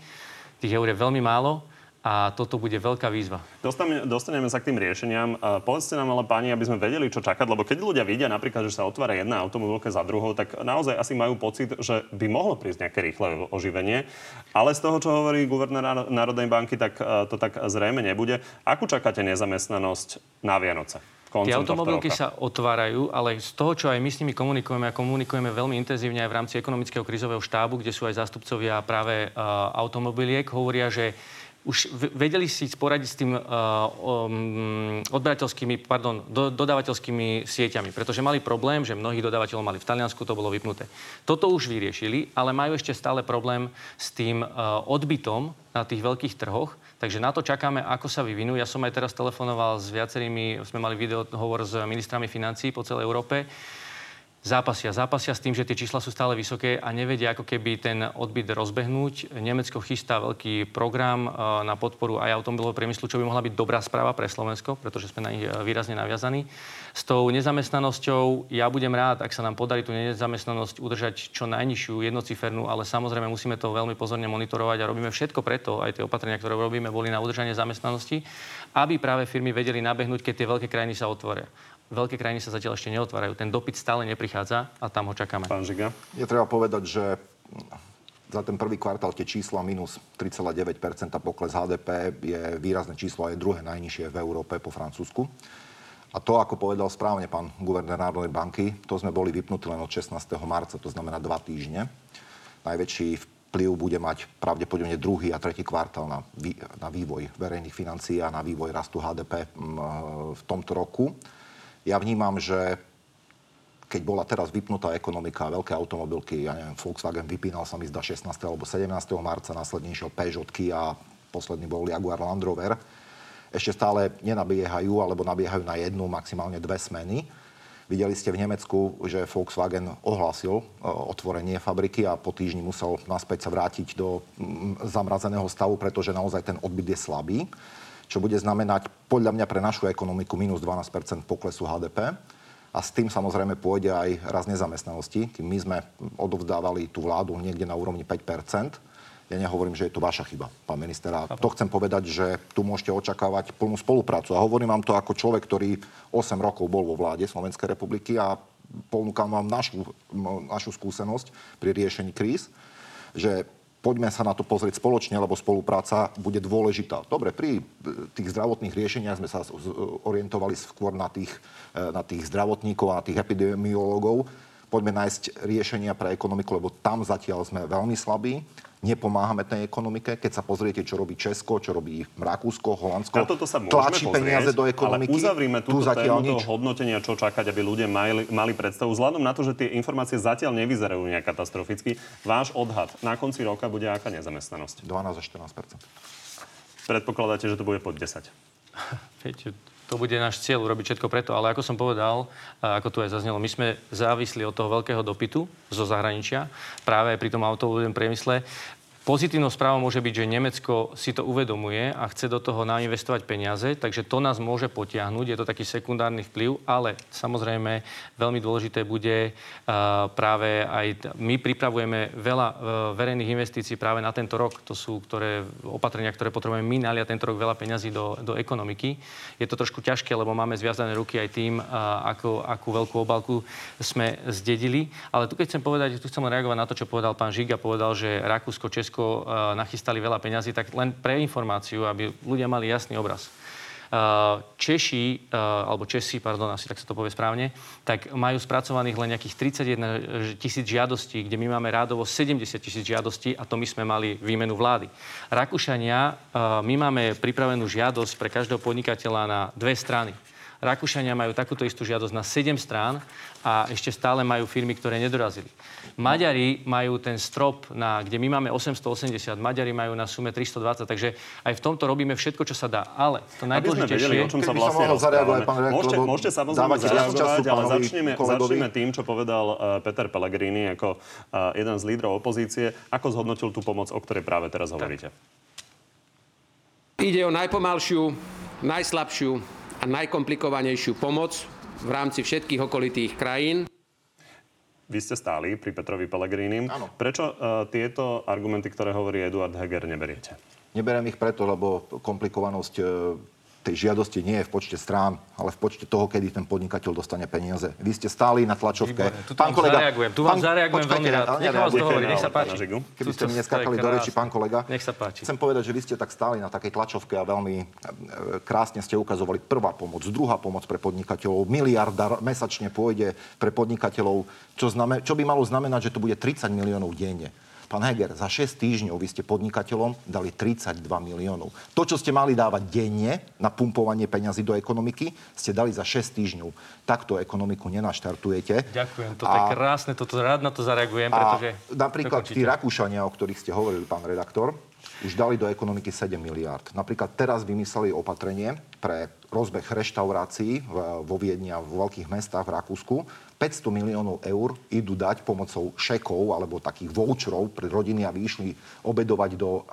Tých eur je veľmi málo a toto bude veľká výzva. Dostaneme, dostaneme sa k tým riešeniam. Povedzte nám ale, páni, aby sme vedeli, čo čakať, lebo keď ľudia vidia napríklad, že sa otvára jedna automobilka za druhou, tak naozaj asi majú pocit, že by mohlo prísť nejaké rýchle oživenie. Ale z toho, čo hovorí guvernér Národnej banky, tak uh, to tak zrejme nebude. Akú čakáte nezamestnanosť na Vianoce? Tie automobilky sa otvárajú, ale z toho, čo aj my s nimi komunikujeme, a komunikujeme veľmi intenzívne aj v rámci ekonomického krizového štábu, kde sú aj zástupcovia práve uh, automobiliek, hovoria, že už vedeli si poradiť s tým uh, um, pardon, do, dodávateľskými sieťami, pretože mali problém, že mnohých dodávateľov mali v Taliansku, to bolo vypnuté. Toto už vyriešili, ale majú ešte stále problém s tým uh, odbytom na tých veľkých trhoch, takže na to čakáme, ako sa vyvinú. Ja som aj teraz telefonoval s viacerými, sme mali video hovor s ministrami financí po celej Európe zápasia. Zápasia s tým, že tie čísla sú stále vysoké a nevedia ako keby ten odbyt rozbehnúť. Nemecko chystá veľký program e, na podporu aj automobilového priemyslu, čo by mohla byť dobrá správa pre Slovensko, pretože sme na nich e, výrazne naviazaní. S tou nezamestnanosťou ja budem rád, ak sa nám podarí tú nezamestnanosť udržať čo najnižšiu, jednocifernú, ale samozrejme musíme to veľmi pozorne monitorovať a robíme všetko preto, aj tie opatrenia, ktoré robíme, boli na udržanie zamestnanosti, aby práve firmy vedeli nabehnúť, keď tie veľké krajiny sa otvoria veľké krajiny sa zatiaľ ešte neotvárajú. Ten dopyt stále neprichádza a tam ho čakáme. Pán Žiga? Je treba povedať, že za ten prvý kvartál tie čísla minus 3,9 pokles HDP je výrazné číslo a je druhé najnižšie v Európe po Francúzsku. A to, ako povedal správne pán guvernér Národnej banky, to sme boli vypnutí len od 16. marca, to znamená dva týždne. Najväčší vplyv bude mať pravdepodobne druhý a tretí kvartál na, vý, na vývoj verejných financií a na vývoj rastu HDP v tomto roku. Ja vnímam, že keď bola teraz vypnutá ekonomika, veľké automobilky, ja neviem, Volkswagen vypínal sa mi zda 16. alebo 17. marca, následne išiel Peugeotky a posledný bol Jaguar Land Rover, ešte stále nenabiehajú alebo nabiehajú na jednu, maximálne dve smeny. Videli ste v Nemecku, že Volkswagen ohlásil e, otvorenie fabriky a po týždni musel naspäť sa vrátiť do zamrazeného stavu, pretože naozaj ten odbyt je slabý čo bude znamenať podľa mňa pre našu ekonomiku minus 12% poklesu HDP. A s tým samozrejme pôjde aj raz nezamestnanosti. Kým my sme odovzdávali tú vládu niekde na úrovni 5% ja nehovorím, že je to vaša chyba, pán minister. A to chcem povedať, že tu môžete očakávať plnú spoluprácu. A hovorím vám to ako človek, ktorý 8 rokov bol vo vláde Slovenskej republiky a ponúkam vám našu, našu skúsenosť pri riešení kríz, že poďme sa na to pozrieť spoločne, lebo spolupráca bude dôležitá. Dobre, pri e, tých zdravotných riešeniach sme sa orientovali skôr na tých, e, na tých zdravotníkov a na tých epidemiológov. Poďme nájsť riešenia pre ekonomiku, lebo tam zatiaľ sme veľmi slabí nepomáhame tej ekonomike. Keď sa pozriete, čo robí Česko, čo robí Rakúsko, Holandsko, Na toto sa tlačí pozrieť, peniaze do ekonomiky. Ale uzavrime túto tu tému nič. toho hodnotenia, čo čakať, aby ľudia mali, mali predstavu. Vzhľadom na to, že tie informácie zatiaľ nevyzerajú nejak katastroficky, váš odhad na konci roka bude aká nezamestnanosť? 12 až 14 Predpokladáte, že to bude pod 10? Viete, to bude náš cieľ urobiť všetko preto. Ale ako som povedal, ako tu aj zaznelo, my sme závisli od toho veľkého dopytu zo zahraničia, práve pri tom automobilovom priemysle. Pozitívnou správou môže byť, že Nemecko si to uvedomuje a chce do toho nainvestovať peniaze, takže to nás môže potiahnuť. Je to taký sekundárny vplyv, ale samozrejme veľmi dôležité bude uh, práve aj... My pripravujeme veľa uh, verejných investícií práve na tento rok. To sú ktoré, opatrenia, ktoré potrebujeme my naliať tento rok veľa peňazí do, do ekonomiky. Je to trošku ťažké, lebo máme zviazané ruky aj tým, uh, ako, akú veľkú obalku sme zdedili. Ale tu keď chcem povedať, tu chcem reagovať na to, čo povedal pán Žiga, povedal, že Rakúsko, Česko Slovensko eh, nachystali veľa peňazí, tak len pre informáciu, aby ľudia mali jasný obraz. Češi, alebo Česi, pardon, asi tak sa to povie správne, tak majú spracovaných len nejakých 31 tisíc žiadostí, kde my máme rádovo 70 tisíc žiadostí a to my sme mali výmenu vlády. Rakúšania, my máme pripravenú žiadosť pre každého podnikateľa na dve strany. Rakúšania majú takúto istú žiadosť na 7 strán a ešte stále majú firmy, ktoré nedorazili. Maďari majú ten strop, na, kde my máme 880, Maďari majú na sume 320, takže aj v tomto robíme všetko, čo sa dá. Ale to najdôležitejšie... Vedeli, o čom sa vlastne môžete, môžete samozrejme zareagovať, ale začneme, začneme tým, čo povedal uh, Peter Pellegrini ako uh, jeden z lídrov opozície. Ako zhodnotil tú pomoc, o ktorej práve teraz hovoríte? Ide o najpomalšiu, najslabšiu a najkomplikovanejšiu pomoc v rámci všetkých okolitých krajín. Vy ste stáli pri Petrovi Pellegrinim. Prečo uh, tieto argumenty, ktoré hovorí Eduard Heger, neberiete? Neberiem ich preto, lebo komplikovanosť uh, tej žiadosti nie je v počte strán, ale v počte toho, kedy ten podnikateľ dostane peniaze. Vy ste stáli na tlačovke. Výborné, tu pán kolega, zareagujem, tu vám pán, zareagujem veľmi rád. Nech vás dohovorí, nech sa páči. Keby ste mi neskakali do reči, pán kolega. Nech sa páči. Chcem povedať, že vy ste tak stáli na takej tlačovke a veľmi e, krásne ste ukazovali prvá pomoc, druhá pomoc pre podnikateľov, miliarda mesačne pôjde pre podnikateľov, čo, znamen- čo by malo znamenať, že to bude 30 miliónov denne. Pán Heger, za 6 týždňov vy ste podnikateľom dali 32 miliónov. To, čo ste mali dávať denne na pumpovanie peňazí do ekonomiky, ste dali za 6 týždňov. Takto ekonomiku nenaštartujete. Ďakujem, toto a, je krásne, toto rád na to zareagujem, pretože... Napríklad tí Rakúšania, o ktorých ste hovorili, pán redaktor, už dali do ekonomiky 7 miliárd. Napríklad teraz vymysleli opatrenie pre rozbeh reštaurácií vo Viedni a vo veľkých mestách v Rakúsku. 500 miliónov eur idú dať pomocou šekov alebo takých voucherov pre rodiny, aby išli obedovať do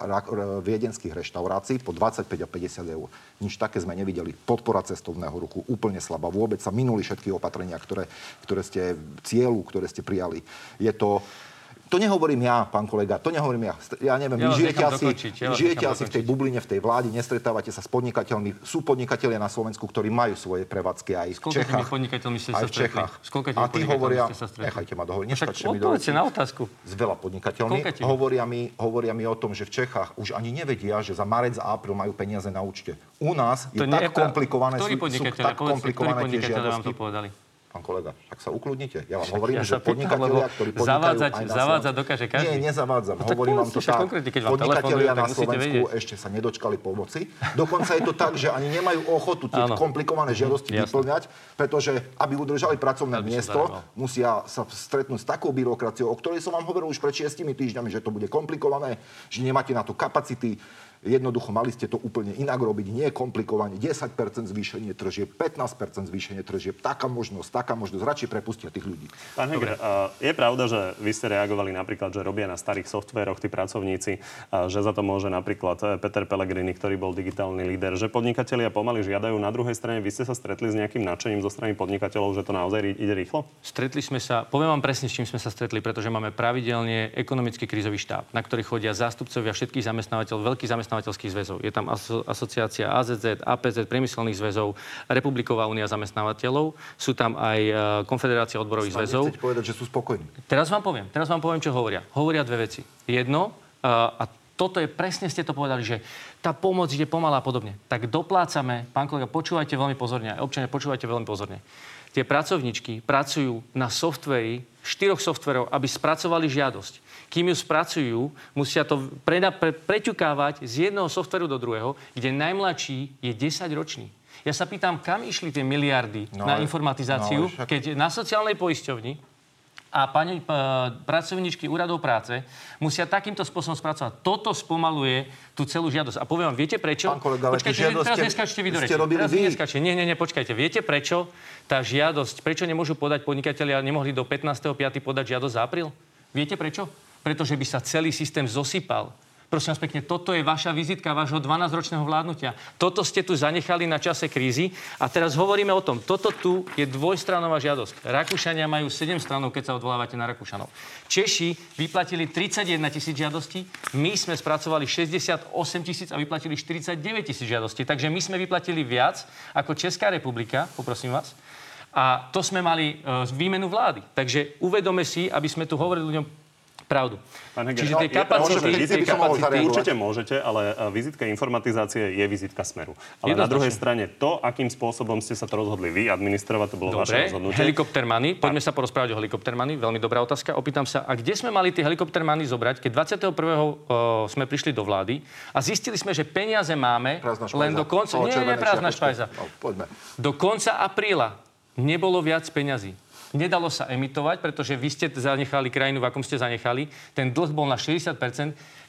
viedenských reštaurácií po 25 a 50 eur. Nič také sme nevideli. Podpora cestovného ruchu úplne slabá. Vôbec sa minuli všetky opatrenia, ktoré, ktoré ste cieľu, ktoré ste prijali. Je to to nehovorím ja, pán kolega, to nehovorím ja. Ja neviem, ja vy žijete asi, dokončiť, ja žijete asi v tej bubline, v tej vláde, nestretávate sa s podnikateľmi. Sú podnikatelia na Slovensku, ktorí majú svoje prevádzky aj v Čechách. podnikateľmi ste aj v Čechách. A tí hovoria, nechajte ma dohovoriť, nestačte mi dohovoriť. na otázku. S veľa podnikateľmi hovoria mi, hovoria mi o tom, že v Čechách už ani nevedia, že za marec a apríl majú peniaze na účte. U nás je tak komplikované, sú, sú tak komplikované tie žiadosti. Pán kolega, tak sa ukludnite. Ja vám hovorím, ja že podnikatelia, ktorí podnikajú zavádzať, aj na zavádzať dokáže každý. Nie, nezavádzam. No, hovorím vám to tak. Keď vám podnikatelia na Slovensku vedieť. ešte sa nedočkali pomoci. Dokonca je to tak, že ani nemajú ochotu tie Áno. komplikované žiadosti Jasne. vyplňať, pretože aby udržali pracovné aby miesto, musia sa stretnúť s takou byrokraciou, o ktorej som vám hovoril už pred 6 týždňami, že to bude komplikované, že nemáte na to kapacity, Jednoducho mali ste to úplne inak robiť, nie komplikovane. 10% zvýšenie tržieb, 15% zvýšenie tržieb, taká možnosť, taká možnosť. Radšej prepustia tých ľudí. Pán Heger, je pravda, že vy ste reagovali napríklad, že robia na starých softvéroch tí pracovníci, že za to môže napríklad e, Peter Pellegrini, ktorý bol digitálny líder, že podnikatelia pomaly žiadajú. Na druhej strane, vy ste sa stretli s nejakým nadšením zo strany podnikateľov, že to naozaj ide rýchlo? Stretli sme sa, poviem vám presne, s čím sme sa stretli, pretože máme pravidelne ekonomický krízový štáb, na ktorý chodia zástupcovia všetkých zamestnávateľov, veľkých zamestnávateľov zamestnávateľských zväzov. Je tam aso- asociácia AZZ, APZ, priemyselných zväzov, Republiková únia zamestnávateľov, sú tam aj uh, Konfederácia odborových zväzov. Chcete povedať, že sú spokojní. Teraz vám poviem, teraz vám poviem, čo hovoria. Hovoria dve veci. Jedno, uh, a toto je, presne ste to povedali, že tá pomoc ide pomalá a podobne. Tak doplácame, pán kolega, počúvajte veľmi pozorne, aj občania, počúvajte veľmi pozorne. Tie pracovničky pracujú na softveri, štyroch softverov, aby spracovali žiadosť kým ju spracujú, musia to preda, pre, preťukávať z jedného softveru do druhého, kde najmladší je 10 ročný. Ja sa pýtam, kam išli tie miliardy no, na informatizáciu, no, však... keď na sociálnej poisťovni a pani p- pracovníčky úradov práce musia takýmto spôsobom spracovať. Toto spomaluje tú celú žiadosť. A poviem vám, viete prečo? Pán kolega, počkajte, teraz neskačte vy do reči. Teraz vy neskačte. Nie, nie, nie, počkajte. Viete prečo tá žiadosť, prečo nemôžu podať podnikatelia, nemohli do 15.5. podať žiadosť za apríl? Viete prečo? Pretože by sa celý systém zosypal. Prosím vás pekne, toto je vaša vizitka vášho 12-ročného vládnutia. Toto ste tu zanechali na čase krízy a teraz hovoríme o tom. Toto tu je dvojstranová žiadosť. Rakúšania majú 7 stranov, keď sa odvolávate na Rakúšanov. Češi vyplatili 31 tisíc žiadostí, my sme spracovali 68 tisíc a vyplatili 49 tisíc žiadostí. Takže my sme vyplatili viac ako Česká republika, poprosím vás. A to sme mali e, výmenu vlády. Takže uvedome si, aby sme tu hovorili ľuďom pravdu. Pán Heger, Čiže no, tie pravda, kapacity... že tie kapacity. Určite môžete, ale e, vizitka informatizácie je vizitka Smeru. Ale na druhej strane to, akým spôsobom ste sa to rozhodli vy administrovať, to bolo vaše Dobre, rozhodnutie. helikopter money. Poďme sa porozprávať o helikopter money. Veľmi dobrá otázka. Opýtam sa, a kde sme mali tie helikopter money zobrať, keď 21. Uh, sme prišli do vlády a zistili sme, že peniaze máme len do konca... O, Nie, nie, prázdna špajza. No. Do konca apríla nebolo viac peňazí. Nedalo sa emitovať, pretože vy ste zanechali krajinu, v akom ste zanechali. Ten dlh bol na 60%.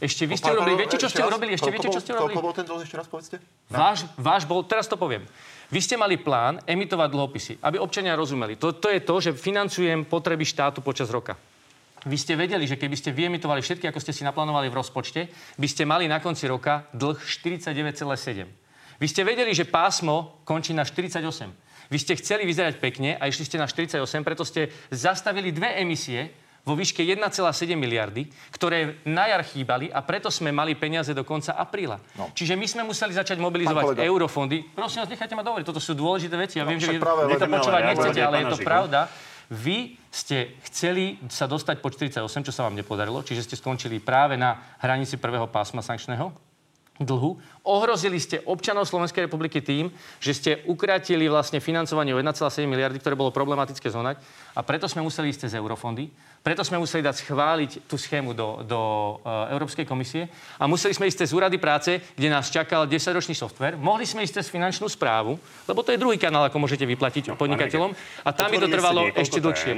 Ešte vy ste Pán- urobili, viete, čo ste urobili? Ešte viete, čo ste urobili? Koľko bol ten dlh, ešte raz povedzte? Váš, váš bol, teraz to poviem. Vy ste mali plán emitovať dlhopisy, aby občania rozumeli. To, to je to, že financujem potreby štátu počas roka. Vy ste vedeli, že keby ste vyemitovali všetky, ako ste si naplánovali v rozpočte, by ste mali na konci roka dlh 49,7. Vy ste vedeli, že pásmo končí na 48. Vy ste chceli vyzerať pekne a išli ste na 48, preto ste zastavili dve emisie vo výške 1,7 miliardy, ktoré na jar chýbali a preto sme mali peniaze do konca apríla. No. Čiže my sme museli začať mobilizovať eurofondy. Prosím vás, nechajte ma dohovoriť, toto sú dôležité veci. Ja No, viem, že vy to počúvať nechcete, ale je to Žigu. pravda. Vy ste chceli sa dostať po 48, čo sa vám nepodarilo, čiže ste skončili práve na hranici prvého pásma sankčného dlhu. Ohrozili ste občanov Slovenskej republiky tým, že ste ukratili vlastne financovanie o 1,7 miliardy, ktoré bolo problematické zonať. A preto sme museli ísť cez eurofondy. Preto sme museli dať schváliť tú schému do, do uh, Európskej komisie a museli sme ísť cez úrady práce, kde nás čakal 10-ročný software. Mohli sme ísť cez finančnú správu, lebo to je druhý kanál, ako môžete vyplatiť podnikateľom. A tam by to trvalo ešte dlhšie.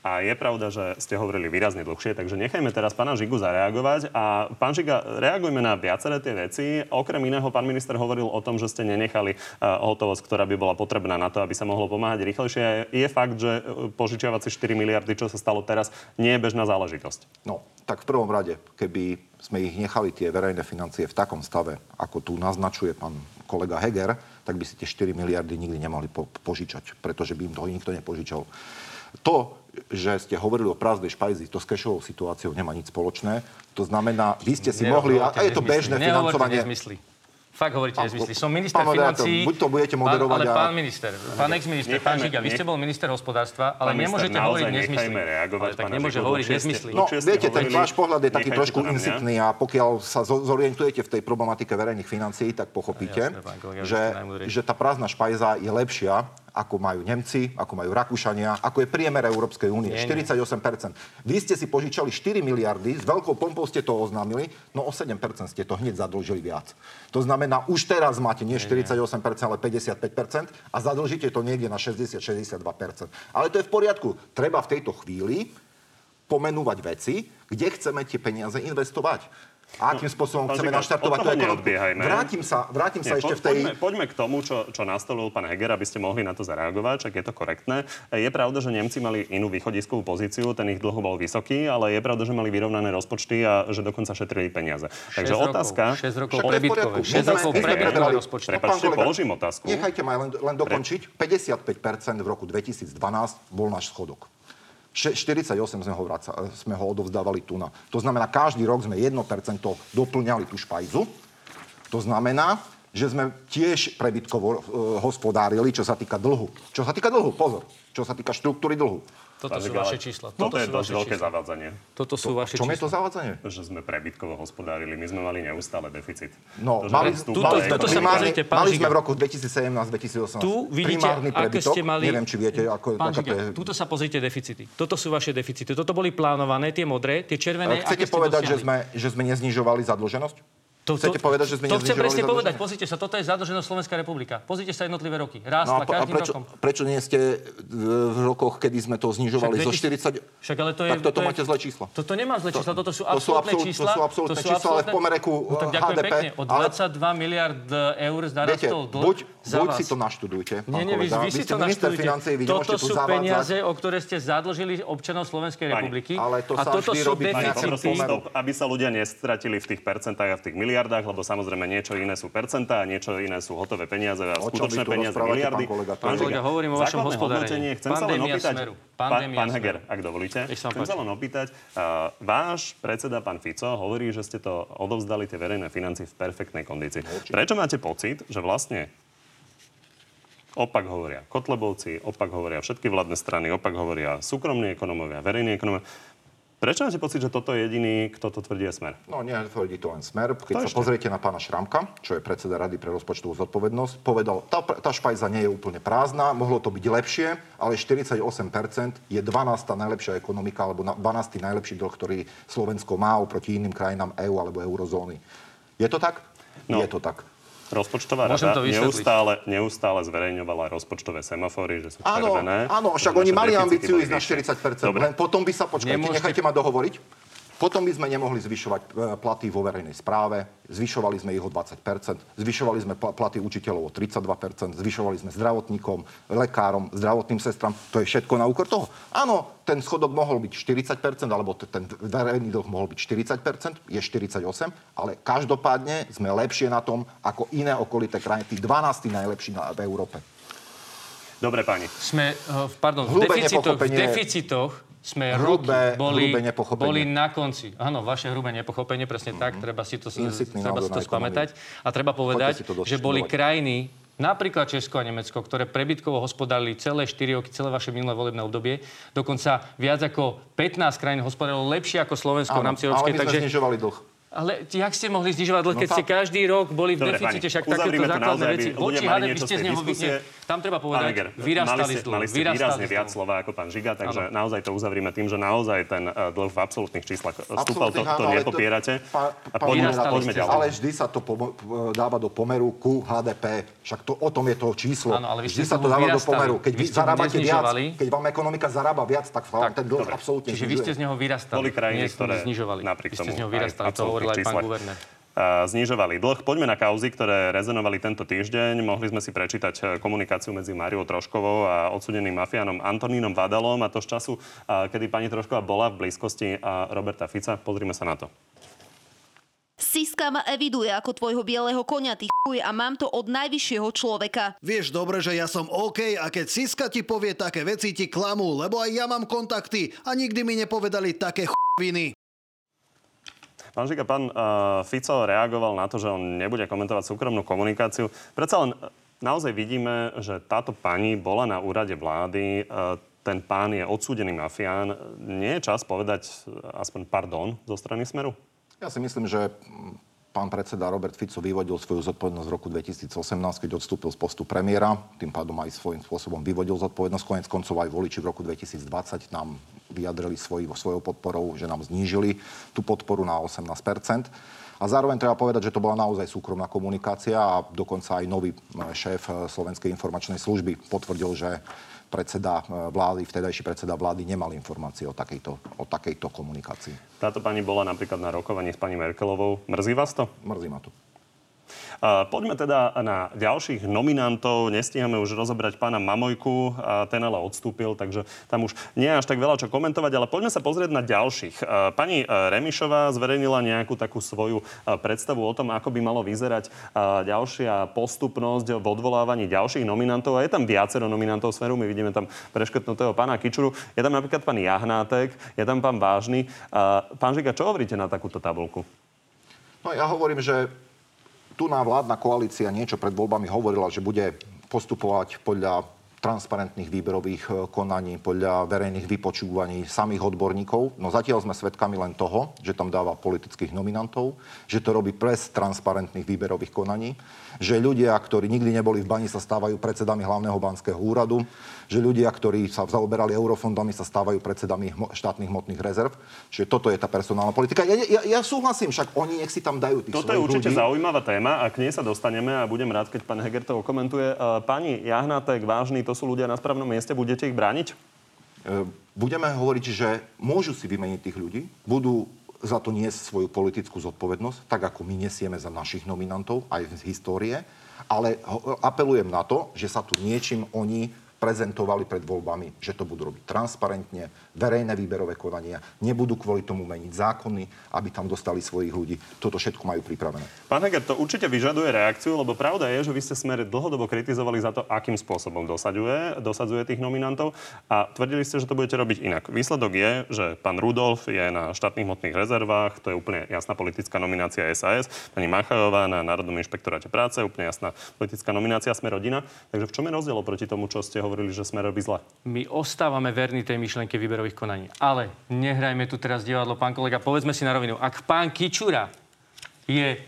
A je pravda, že ste hovorili výrazne dlhšie, takže nechajme teraz pána Žigu zareagovať. A pán Žiga, reagujme na viaceré tie veci. Okrem iného, pán minister hovoril o tom, že ste nenechali uh, hotovosť, ktorá by bola potrebná na to, aby sa mohlo pomáhať rýchlejšie. Je fakt, že uh, požičiavať si 4 miliardy, čo sa stalo teraz, nie je bežná záležitosť. No, tak v prvom rade, keby sme ich nechali tie verejné financie v takom stave, ako tu naznačuje pán kolega Heger, tak by si tie 4 miliardy nikdy nemali po- požičať, pretože by im toho nikto nepožičal. To, že ste hovorili o prázdnej špajzi, to s kešovou situáciou nemá nič spoločné. To znamená, vy ste si mohli, a, a je to bežné Nehovorte financovanie. nezmysly. Fakt hovoríte nezmysly. Som minister pán financí. buď to budete pán- moderovať Ale pán minister, pán ex-minister, pán Žiga, vy ste bol minister hospodárstva, ale minister, nemôžete hovoriť nezmysly. reagovať Ale tak nemôže Žigu, hovoriť nezmysly. No, ste viete, ten váš pohľad je taký trošku insitný a pokiaľ sa zo- zorientujete v tej problematike verejných financií, tak pochopíte, vy že, že tá prázdna špajza je lepšia, ako majú Nemci, ako majú Rakúšania, ako je priemer Európskej únie. Nie, nie. 48%. Vy ste si požičali 4 miliardy, s veľkou pompou ste to oznámili, no o 7% ste to hneď zadlžili viac. To znamená, už teraz máte nie 48%, ale 55% a zadlžíte to niekde na 60-62%. Ale to je v poriadku. Treba v tejto chvíli pomenúvať veci, kde chceme tie peniaze investovať. A akým spôsobom pán chceme naštartovať toho ekonomiku. Vrátim sa, vrátim sa Nie, ešte po- v tej... Poďme, poďme k tomu, čo, čo nastolil pán Heger, aby ste mohli na to zareagovať, čak je to korektné. Je pravda, že Nemci mali inú východiskovú pozíciu, ten ich dlh bol vysoký, ale je pravda, že mali vyrovnané rozpočty a že dokonca šetrili peniaze. Takže Šesť otázka... Rokov, 6 rokov prebytkové. poriadku. 6 My sme- rokov prebytkové rozpočty. No, Prepačte, položím otázku. Nechajte ma len, len dokončiť. 55% v roku 2012 bol náš schodok. Še- 48 sme ho, vraca, sme ho odovzdávali tu na. To znamená, každý rok sme 1% doplňali tú špajzu. To znamená, že sme tiež prebytkovo e, hospodárili, čo sa týka dlhu. Čo sa týka dlhu, pozor. Čo sa týka štruktúry dlhu. Toto sú Žiga, vaše čísla. Toto je sú dosť vaše veľké čísla. zavádzanie. Toto sú vaše Čom je to čísla. zavádzanie? že sme prebytkovo hospodárili. My sme mali neustále deficit. No, To, mali, Tuto- toto mali, ekonomiky- mali, pozrite, pán mali sme Žiga. v roku 2017-2018 Tu vidíte, primárny prebytok. ste mali- Neviem, či viete, ako, Pán to je... Žiga, tuto sa pozrite deficity. Toto sú vaše deficity. Toto boli plánované, tie modré, tie červené. Chcete povedať, že sme, že sme neznižovali zadlženosť? To, Chcete povedať, že sme To chcem presne povedať. Pozrite sa, toto je zadlženosť Slovenská republika. Pozrite sa jednotlivé roky. Rástla No a, po- a prečo, rokom. prečo nie ste v, rokoch, kedy sme to znižovali Však zo 40... Však ale to je... tak toto to je, máte zlé číslo. Toto nemá zlé čísla, toto sú to sú absolútne absolút- to čísla. sú absolútne to sú čísla, ale v pomere ku, no, tak ďakujem HDP, pekne. Od ale- 22 miliard eur Viete, narastol dlh buď, za buď vás. si to naštudujte, pán Nie, nie, vy, vy si to naštudujte. vy Toto sú peniaze, o ktoré ste zadlžili občanov Slovenskej republiky. ale to a sa toto vždy robí aby sa ľudia nestratili v tých percentách a v tých miliardách, lebo samozrejme niečo iné sú percentá niečo iné sú hotové peniaze a skutočné peniaze miliardy. pán kolega? To Pán Kolega, hovorím o vašom hospodárení. Chcem sa len opýtať, Smeru. pán, Heger, ak dovolíte, chcem sa len opýtať, uh, váš predseda, pán Fico, hovorí, že ste to odovzdali tie verejné financie v perfektnej kondícii. Prečo máte pocit, že vlastne Opak hovoria Kotlebovci, opak hovoria všetky vládne strany, opak hovoria súkromní ekonomovia, verejní ekonomovia. Prečo máte pocit, že toto je jediný, kto to tvrdí je Smer? No, nie tvrdí to len Smer. Keď sa ešte? pozriete na pána Šramka, čo je predseda Rady pre rozpočtovú zodpovednosť, povedal, tá, tá špajza nie je úplne prázdna, mohlo to byť lepšie, ale 48% je 12. najlepšia ekonomika, alebo 12. najlepší dlh, ktorý Slovensko má oproti iným krajinám EÚ alebo eurozóny. Je to tak? No. Je to tak. Rozpočtová rada neustále, neustále zverejňovala rozpočtové semafory, že sú áno, červené. Áno, však oni mali ambíciu ísť na 40%. Dobre. Len potom by sa, počkajte, Nemôžete... nechajte ma dohovoriť. Potom by sme nemohli zvyšovať e, platy vo verejnej správe, zvyšovali sme ich o 20% zvyšovali sme platy učiteľov o 32% zvyšovali sme zdravotníkom, lekárom, zdravotným sestram. To je všetko na úkor toho. Áno, ten schodok mohol byť 40% alebo ten verejný dlh mohol byť 40% je 48 ale každopádne sme lepšie na tom ako iné okolité krajiny, tí 12 najlepší na, v Európe. Dobre, pani. Sme, e, pardon, v deficitoch, v deficitoch sme hrubé, roky boli, boli na konci. Áno, vaše hrubé nepochopenie, presne mm-hmm. tak, mhm. treba si to, treba si to spamätať. A treba povedať, že boli krajiny, napríklad Česko a Nemecko, ktoré prebytkovo hospodárili celé 4 roky, celé vaše minulé volebné obdobie. Dokonca viac ako 15 krajín hospodárilo lepšie ako Slovensko v rámci Európskej. Takže... dlh. Ale jak ste mohli znižovať dlh, no keď ste každý rok boli v deficite, však takéto základné veci. Voči HDP ste z neho tam treba povedať, Eger, vyrastali ste, mali ste výrazne viac slova ako pán Žiga, takže ano. naozaj to uzavrime tým, že naozaj ten uh, dlh v absolútnych číslach stúpal, to, to nepopierate. a poďme, poďme ďalej. Ale vždy sa to dáva do pomeru ku HDP. Však to, o tom je to číslo. Ano, ale vždy sa to dáva do pomeru. Keď vy zarábate viac, keď vám ekonomika zarába viac, tak ten dlh absolútne Čiže vy ste z neho vyrastali. Boli krajiny, ktoré napriek tomu to hovoril aj pán guvernér znižovali dlh. Poďme na kauzy, ktoré rezonovali tento týždeň. Mohli sme si prečítať e, komunikáciu medzi Mariou Troškovou a odsudeným mafiánom Antonínom Vadalom a to z času, kedy pani Trošková bola v blízkosti Roberta Fica. Pozrime sa na to. Siska ma eviduje ako tvojho bieleho konia, ty chuj, a mám to od najvyššieho človeka. Vieš dobre, že ja som OK a keď Siska ti povie také veci, ti klamú, lebo aj ja mám kontakty a nikdy mi nepovedali také chuviny. Pán Žika, pán uh, Fico reagoval na to, že on nebude komentovať súkromnú komunikáciu. Predsa len uh, naozaj vidíme, že táto pani bola na úrade vlády, uh, ten pán je odsúdený mafián. Nie je čas povedať aspoň pardon zo strany Smeru? Ja si myslím, že pán predseda Robert Fico vyvodil svoju zodpovednosť v roku 2018, keď odstúpil z postu premiéra. Tým pádom aj svojím spôsobom vyvodil zodpovednosť. Konec koncov aj voliči v roku 2020 nám vyjadrili svoj, svojou podporou, že nám znížili tú podporu na 18 a zároveň treba povedať, že to bola naozaj súkromná komunikácia a dokonca aj nový šéf Slovenskej informačnej služby potvrdil, že predseda e, vlády, vtedajší predseda vlády nemal informácie o takejto, o takejto komunikácii. Táto pani bola napríklad na rokovaní s pani Merkelovou. Mrzí vás to? Mrzí ma to. Poďme teda na ďalších nominantov. Nestíhame už rozobrať pána Mamojku, ten ale odstúpil, takže tam už nie je až tak veľa čo komentovať, ale poďme sa pozrieť na ďalších. Pani e, Remišová zverejnila nejakú takú svoju e, predstavu o tom, ako by malo vyzerať e, ďalšia postupnosť v odvolávaní ďalších nominantov. A je tam viacero nominantov smeru. My vidíme tam preškrtnutého pána Kičuru. Je tam napríklad pán Jahnátek, je tam pán Vážny. Pán Žiga, čo hovoríte na takúto tabulku? No ja hovorím, že tu na vládna koalícia niečo pred voľbami hovorila, že bude postupovať podľa transparentných výberových e, konaní, podľa verejných vypočúvaní samých odborníkov. No zatiaľ sme svedkami len toho, že tam dáva politických nominantov, že to robí pres transparentných výberových konaní, že ľudia, ktorí nikdy neboli v bani, sa stávajú predsedami hlavného banského úradu, že ľudia, ktorí sa zaoberali eurofondami, sa stávajú predsedami štátnych hmotných rezerv. Čiže toto je tá personálna politika. Ja, ja, ja súhlasím, však oni nech si tam dajú tých Toto je určite ľudí. zaujímavá téma a k nej sa dostaneme a budem rád, keď pán Heger to okomentuje. E, pani Jahnatek, vážny, to sú ľudia na správnom mieste, budete ich brániť? E, budeme hovoriť, že môžu si vymeniť tých ľudí, budú za to niesť svoju politickú zodpovednosť, tak ako my nesieme za našich nominantov aj z histórie, ale apelujem na to, že sa tu niečím oni prezentovali pred voľbami, že to budú robiť transparentne, verejné výberové konania, nebudú kvôli tomu meniť zákony, aby tam dostali svojich ľudí. Toto všetko majú pripravené. Pán Heger, to určite vyžaduje reakciu, lebo pravda je, že vy ste smere dlhodobo kritizovali za to, akým spôsobom dosadzuje, dosadzuje tých nominantov a tvrdili ste, že to budete robiť inak. Výsledok je, že pán Rudolf je na štátnych hmotných rezervách, to je úplne jasná politická nominácia SAS, pani Machajová na Národnom inšpektoráte práce, úplne jasná politická nominácia Sme rodina. Takže v čom je rozdiel proti tomu, čo ste hovorili, že sme robí zle. My ostávame verní tej myšlenke výberových konaní. Ale nehrajme tu teraz divadlo, pán kolega, povedzme si na rovinu. Ak pán Kičura je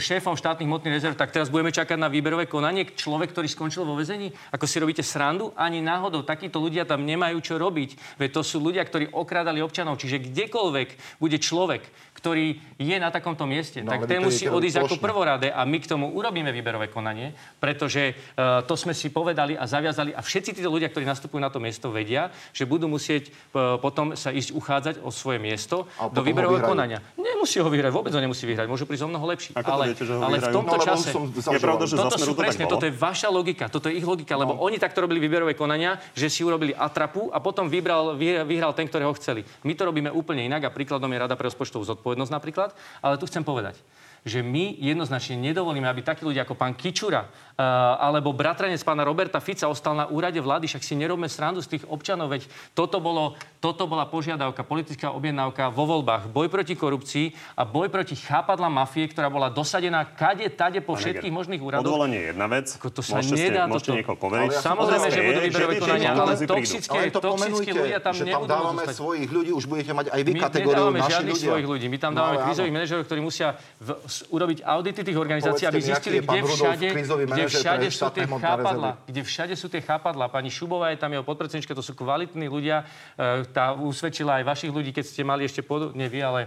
šéfom štátnych hmotných rezerv, tak teraz budeme čakať na výberové konanie. Človek, ktorý skončil vo vezení, ako si robíte srandu, ani náhodou takíto ľudia tam nemajú čo robiť. Veď to sú ľudia, ktorí okrádali občanov. Čiže kdekoľvek bude človek, ktorý je na takomto mieste, no, tak ten musí odísť ako prvorade a my k tomu urobíme výberové konanie, pretože uh, to sme si povedali a zaviazali a všetci títo ľudia, ktorí nastupujú na to miesto, vedia, že budú musieť uh, potom sa ísť uchádzať o svoje miesto do výberového konania. Nemusí ho vyhrať, vôbec ho nemusí vyhrať, môžu prísť o mnoho lepší. Ako ale, viete, že ho ale v tomto no, čase... Je pravda, že toto sú presne, toto je vaša logika, toto je ich logika, no. lebo oni takto robili výberové konania, že si urobili atrapu a potom vybral, vyhral ten, ktorého chceli. My to robíme úplne inak a príkladom je Rada pre rozpočtovú zodpovednosť napríklad. Ale tu chcem povedať, že my jednoznačne nedovolíme, aby takí ľudia ako pán Kičura uh, alebo bratranec pána Roberta Fica ostal na úrade vlády, však si nerobme srandu z tých občanov, veď toto, bolo, toto bola požiadavka, politická objednávka vo voľbách, boj proti korupcii a boj proti chápadla mafie, ktorá bola dosadená kade, tade po všetkých možných úradoch. Odvolanie je jedna vec. Ako to sa môžete nedá. Ste, môžete toto... niekoho poveriť. Ja Samozrejme, že budú výberové konania, ale toxické, ale to toxické ľudia tam že tam dávame svojich ľudí, už budete mať aj vy kategóriu naši ľudia. svojich ľudí. My tam dávame no, krízových manažerov, ktorí musia urobiť audit audity tých organizácií, aby zistili, kde všade, kde všade sú tie chápadla. Kde všade sú tie chápadla. Pani Šubová je tam jeho podpredsednička, to sú kvalitní ľudia. E, tá usvedčila aj vašich ľudí, keď ste mali ešte pod... Nie vy, ale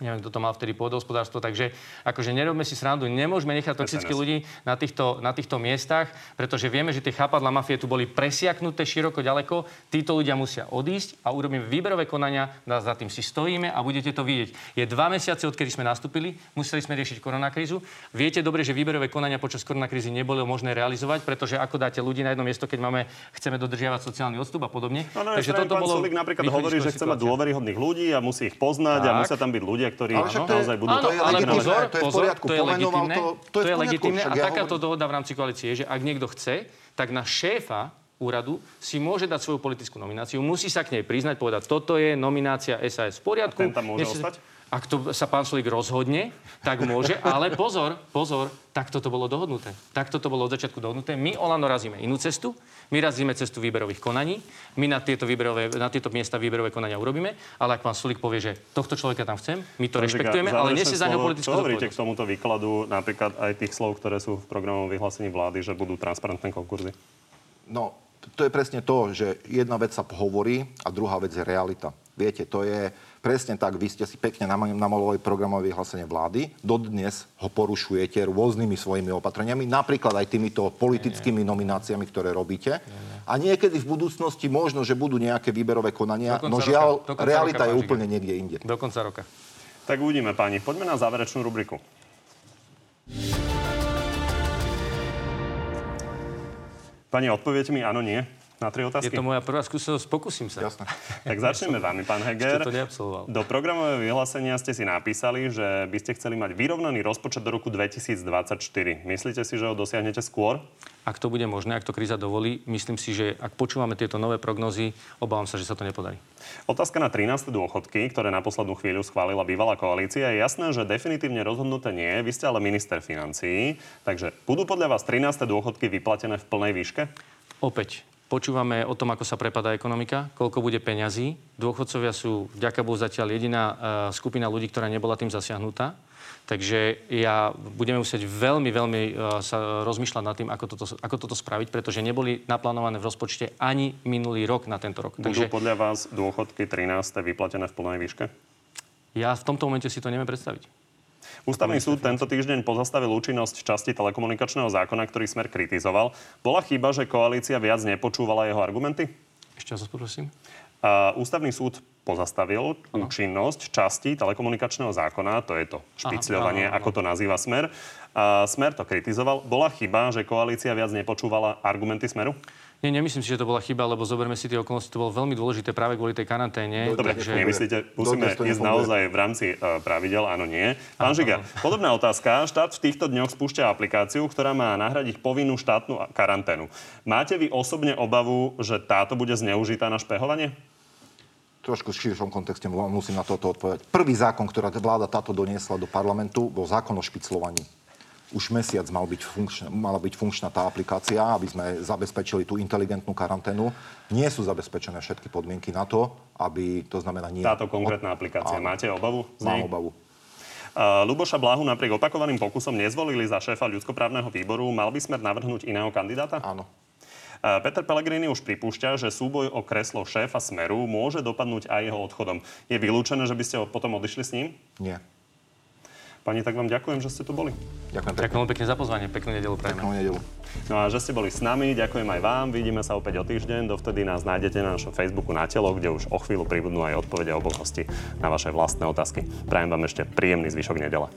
neviem, kto to mal vtedy pôdohospodárstvo, takže akože nerobme si srandu, nemôžeme nechať toxických ľudí na týchto, na týchto miestach, pretože vieme, že tie chápadla mafie tu boli presiaknuté široko ďaleko, títo ľudia musia odísť a urobíme výberové konania, za tým si stojíme a budete to vidieť. Je dva mesiace, odkedy sme nastúpili, museli sme riešiť koronakrízu. Viete dobre, že výberové konania počas koronakrízy nebolo možné realizovať, pretože ako dáte ľudí na jedno miesto, keď máme, chceme dodržiavať sociálny odstup a podobne. No, no, Takže toto bolo napríklad hovorí, že chce mať dôveryhodných ľudí a musí ich poznať tak. a musia tam byť ľudia, ktorí ale to naozaj budú... Áno, to je ale pozor, to je v poriadku. To je legitimné, to, to, je, to je legitimné a takáto hovorím... dohoda v rámci koalície je, že ak niekto chce, tak na šéfa úradu si môže dať svoju politickú nomináciu, musí sa k nej priznať, povedať, toto je nominácia SAS v poriadku. A ten tam môže ostať? Ak to sa pán Solík rozhodne, tak môže, ale pozor, pozor, takto to bolo dohodnuté. Takto to bolo od začiatku dohodnuté. My Olano razíme inú cestu, my razíme cestu výberových konaní, my na tieto, výberové, na tieto miesta výberové konania urobíme, ale ak pán Solík povie, že tohto človeka tam chcem, my to Pán rešpektujeme, ale nesie za neho politickú Čo hovoríte k tomuto výkladu napríklad aj tých slov, ktoré sú v programovom vyhlásení vlády, že budú transparentné konkurzy? No, to je presne to, že jedna vec sa hovorí a druhá vec je realita. Viete, to je presne tak, vy ste si pekne namalovali programové vyhlásenie vlády, dodnes ho porušujete rôznymi svojimi opatreniami, napríklad aj týmito politickými nomináciami, ktoré robíte. A niekedy v budúcnosti možno, že budú nejaké výberové konania, no žiaľ, roka, realita roka, je úplne niekde inde. Do konca roka. Tak uvidíme, páni. Poďme na záverečnú rubriku. Pani, odpoviete mi áno, nie? Na tri otázky? Je to moja prvá skúsenosť, pokúsim sa. Jasné. Tak začneme vami, pán Heger. Ešte to neabsolvoval. Do programového vyhlásenia ste si napísali, že by ste chceli mať vyrovnaný rozpočet do roku 2024. Myslíte si, že ho dosiahnete skôr? Ak to bude možné, ak to kríza dovolí, myslím si, že ak počúvame tieto nové prognozy, obávam sa, že sa to nepodarí. Otázka na 13. dôchodky, ktoré na poslednú chvíľu schválila bývalá koalícia. Je jasné, že definitívne rozhodnuté nie. Vy ste ale minister financií. Takže budú podľa vás 13. dôchodky vyplatené v plnej výške? Opäť, Počúvame o tom, ako sa prepadá ekonomika, koľko bude peňazí. Dôchodcovia sú, vďaka Bohu, zatiaľ jediná uh, skupina ľudí, ktorá nebola tým zasiahnutá. Takže ja budeme musieť veľmi, veľmi uh, sa rozmýšľať nad tým, ako toto, ako toto spraviť, pretože neboli naplánované v rozpočte ani minulý rok na tento rok. Budú Takže, podľa vás dôchodky 13. vyplatené v plnej výške? Ja v tomto momente si to neviem predstaviť. Ústavný súd tento týždeň pozastavil účinnosť časti telekomunikačného zákona, ktorý Smer kritizoval. Bola chyba, že koalícia viac nepočúvala jeho argumenty? Ešte raz poprosím. Uh, ústavný súd pozastavil ano. účinnosť časti telekomunikačného zákona, to je to špicľovanie, aha, aha, aha. ako to nazýva Smer. Uh, Smer to kritizoval. Bola chyba, že koalícia viac nepočúvala argumenty Smeru? Nie, nemyslím si, že to bola chyba, lebo zoberme si tie okolnosti, to bolo veľmi dôležité práve kvôli tej karanténe. Dobre, takže... nemyslíte, musíme ísť naozaj v rámci uh, pravidel, áno, nie. Pán Žiga, podobná otázka. Štát v týchto dňoch spúšťa aplikáciu, ktorá má nahradiť povinnú štátnu karanténu. Máte vy osobne obavu, že táto bude zneužitá na špehovanie? trošku v širšom kontexte musím na toto odpovedať. Prvý zákon, ktorá vláda táto doniesla do parlamentu, bol zákon o špiclovaní. Už mesiac mal byť funkčná, mala byť funkčná tá aplikácia, aby sme zabezpečili tú inteligentnú karanténu. Nie sú zabezpečené všetky podmienky na to, aby, to znamená nie... Táto konkrétna aplikácia. Áno. Máte obavu? Mám obavu. Uh, Luboša Blahu napriek opakovaným pokusom nezvolili za šéfa ľudskoprávneho výboru. Mal by smer navrhnúť iného kandidáta? Áno. Uh, Peter Pellegrini už pripúšťa, že súboj o kreslo šéfa Smeru môže dopadnúť aj jeho odchodom. Je vylúčené, že by ste potom odišli s ním? Nie. Pani, tak vám ďakujem, že ste tu boli. Ďakujem pekne. Ďakujem pekne za pozvanie. Peknú nedelu prajeme. Peknú nedelu. No a že ste boli s nami, ďakujem aj vám. Vidíme sa opäť o týždeň. Dovtedy nás nájdete na našom Facebooku na telo, kde už o chvíľu pribudnú aj odpovede oboch hostí na vaše vlastné otázky. Prajem vám ešte príjemný zvyšok nedele.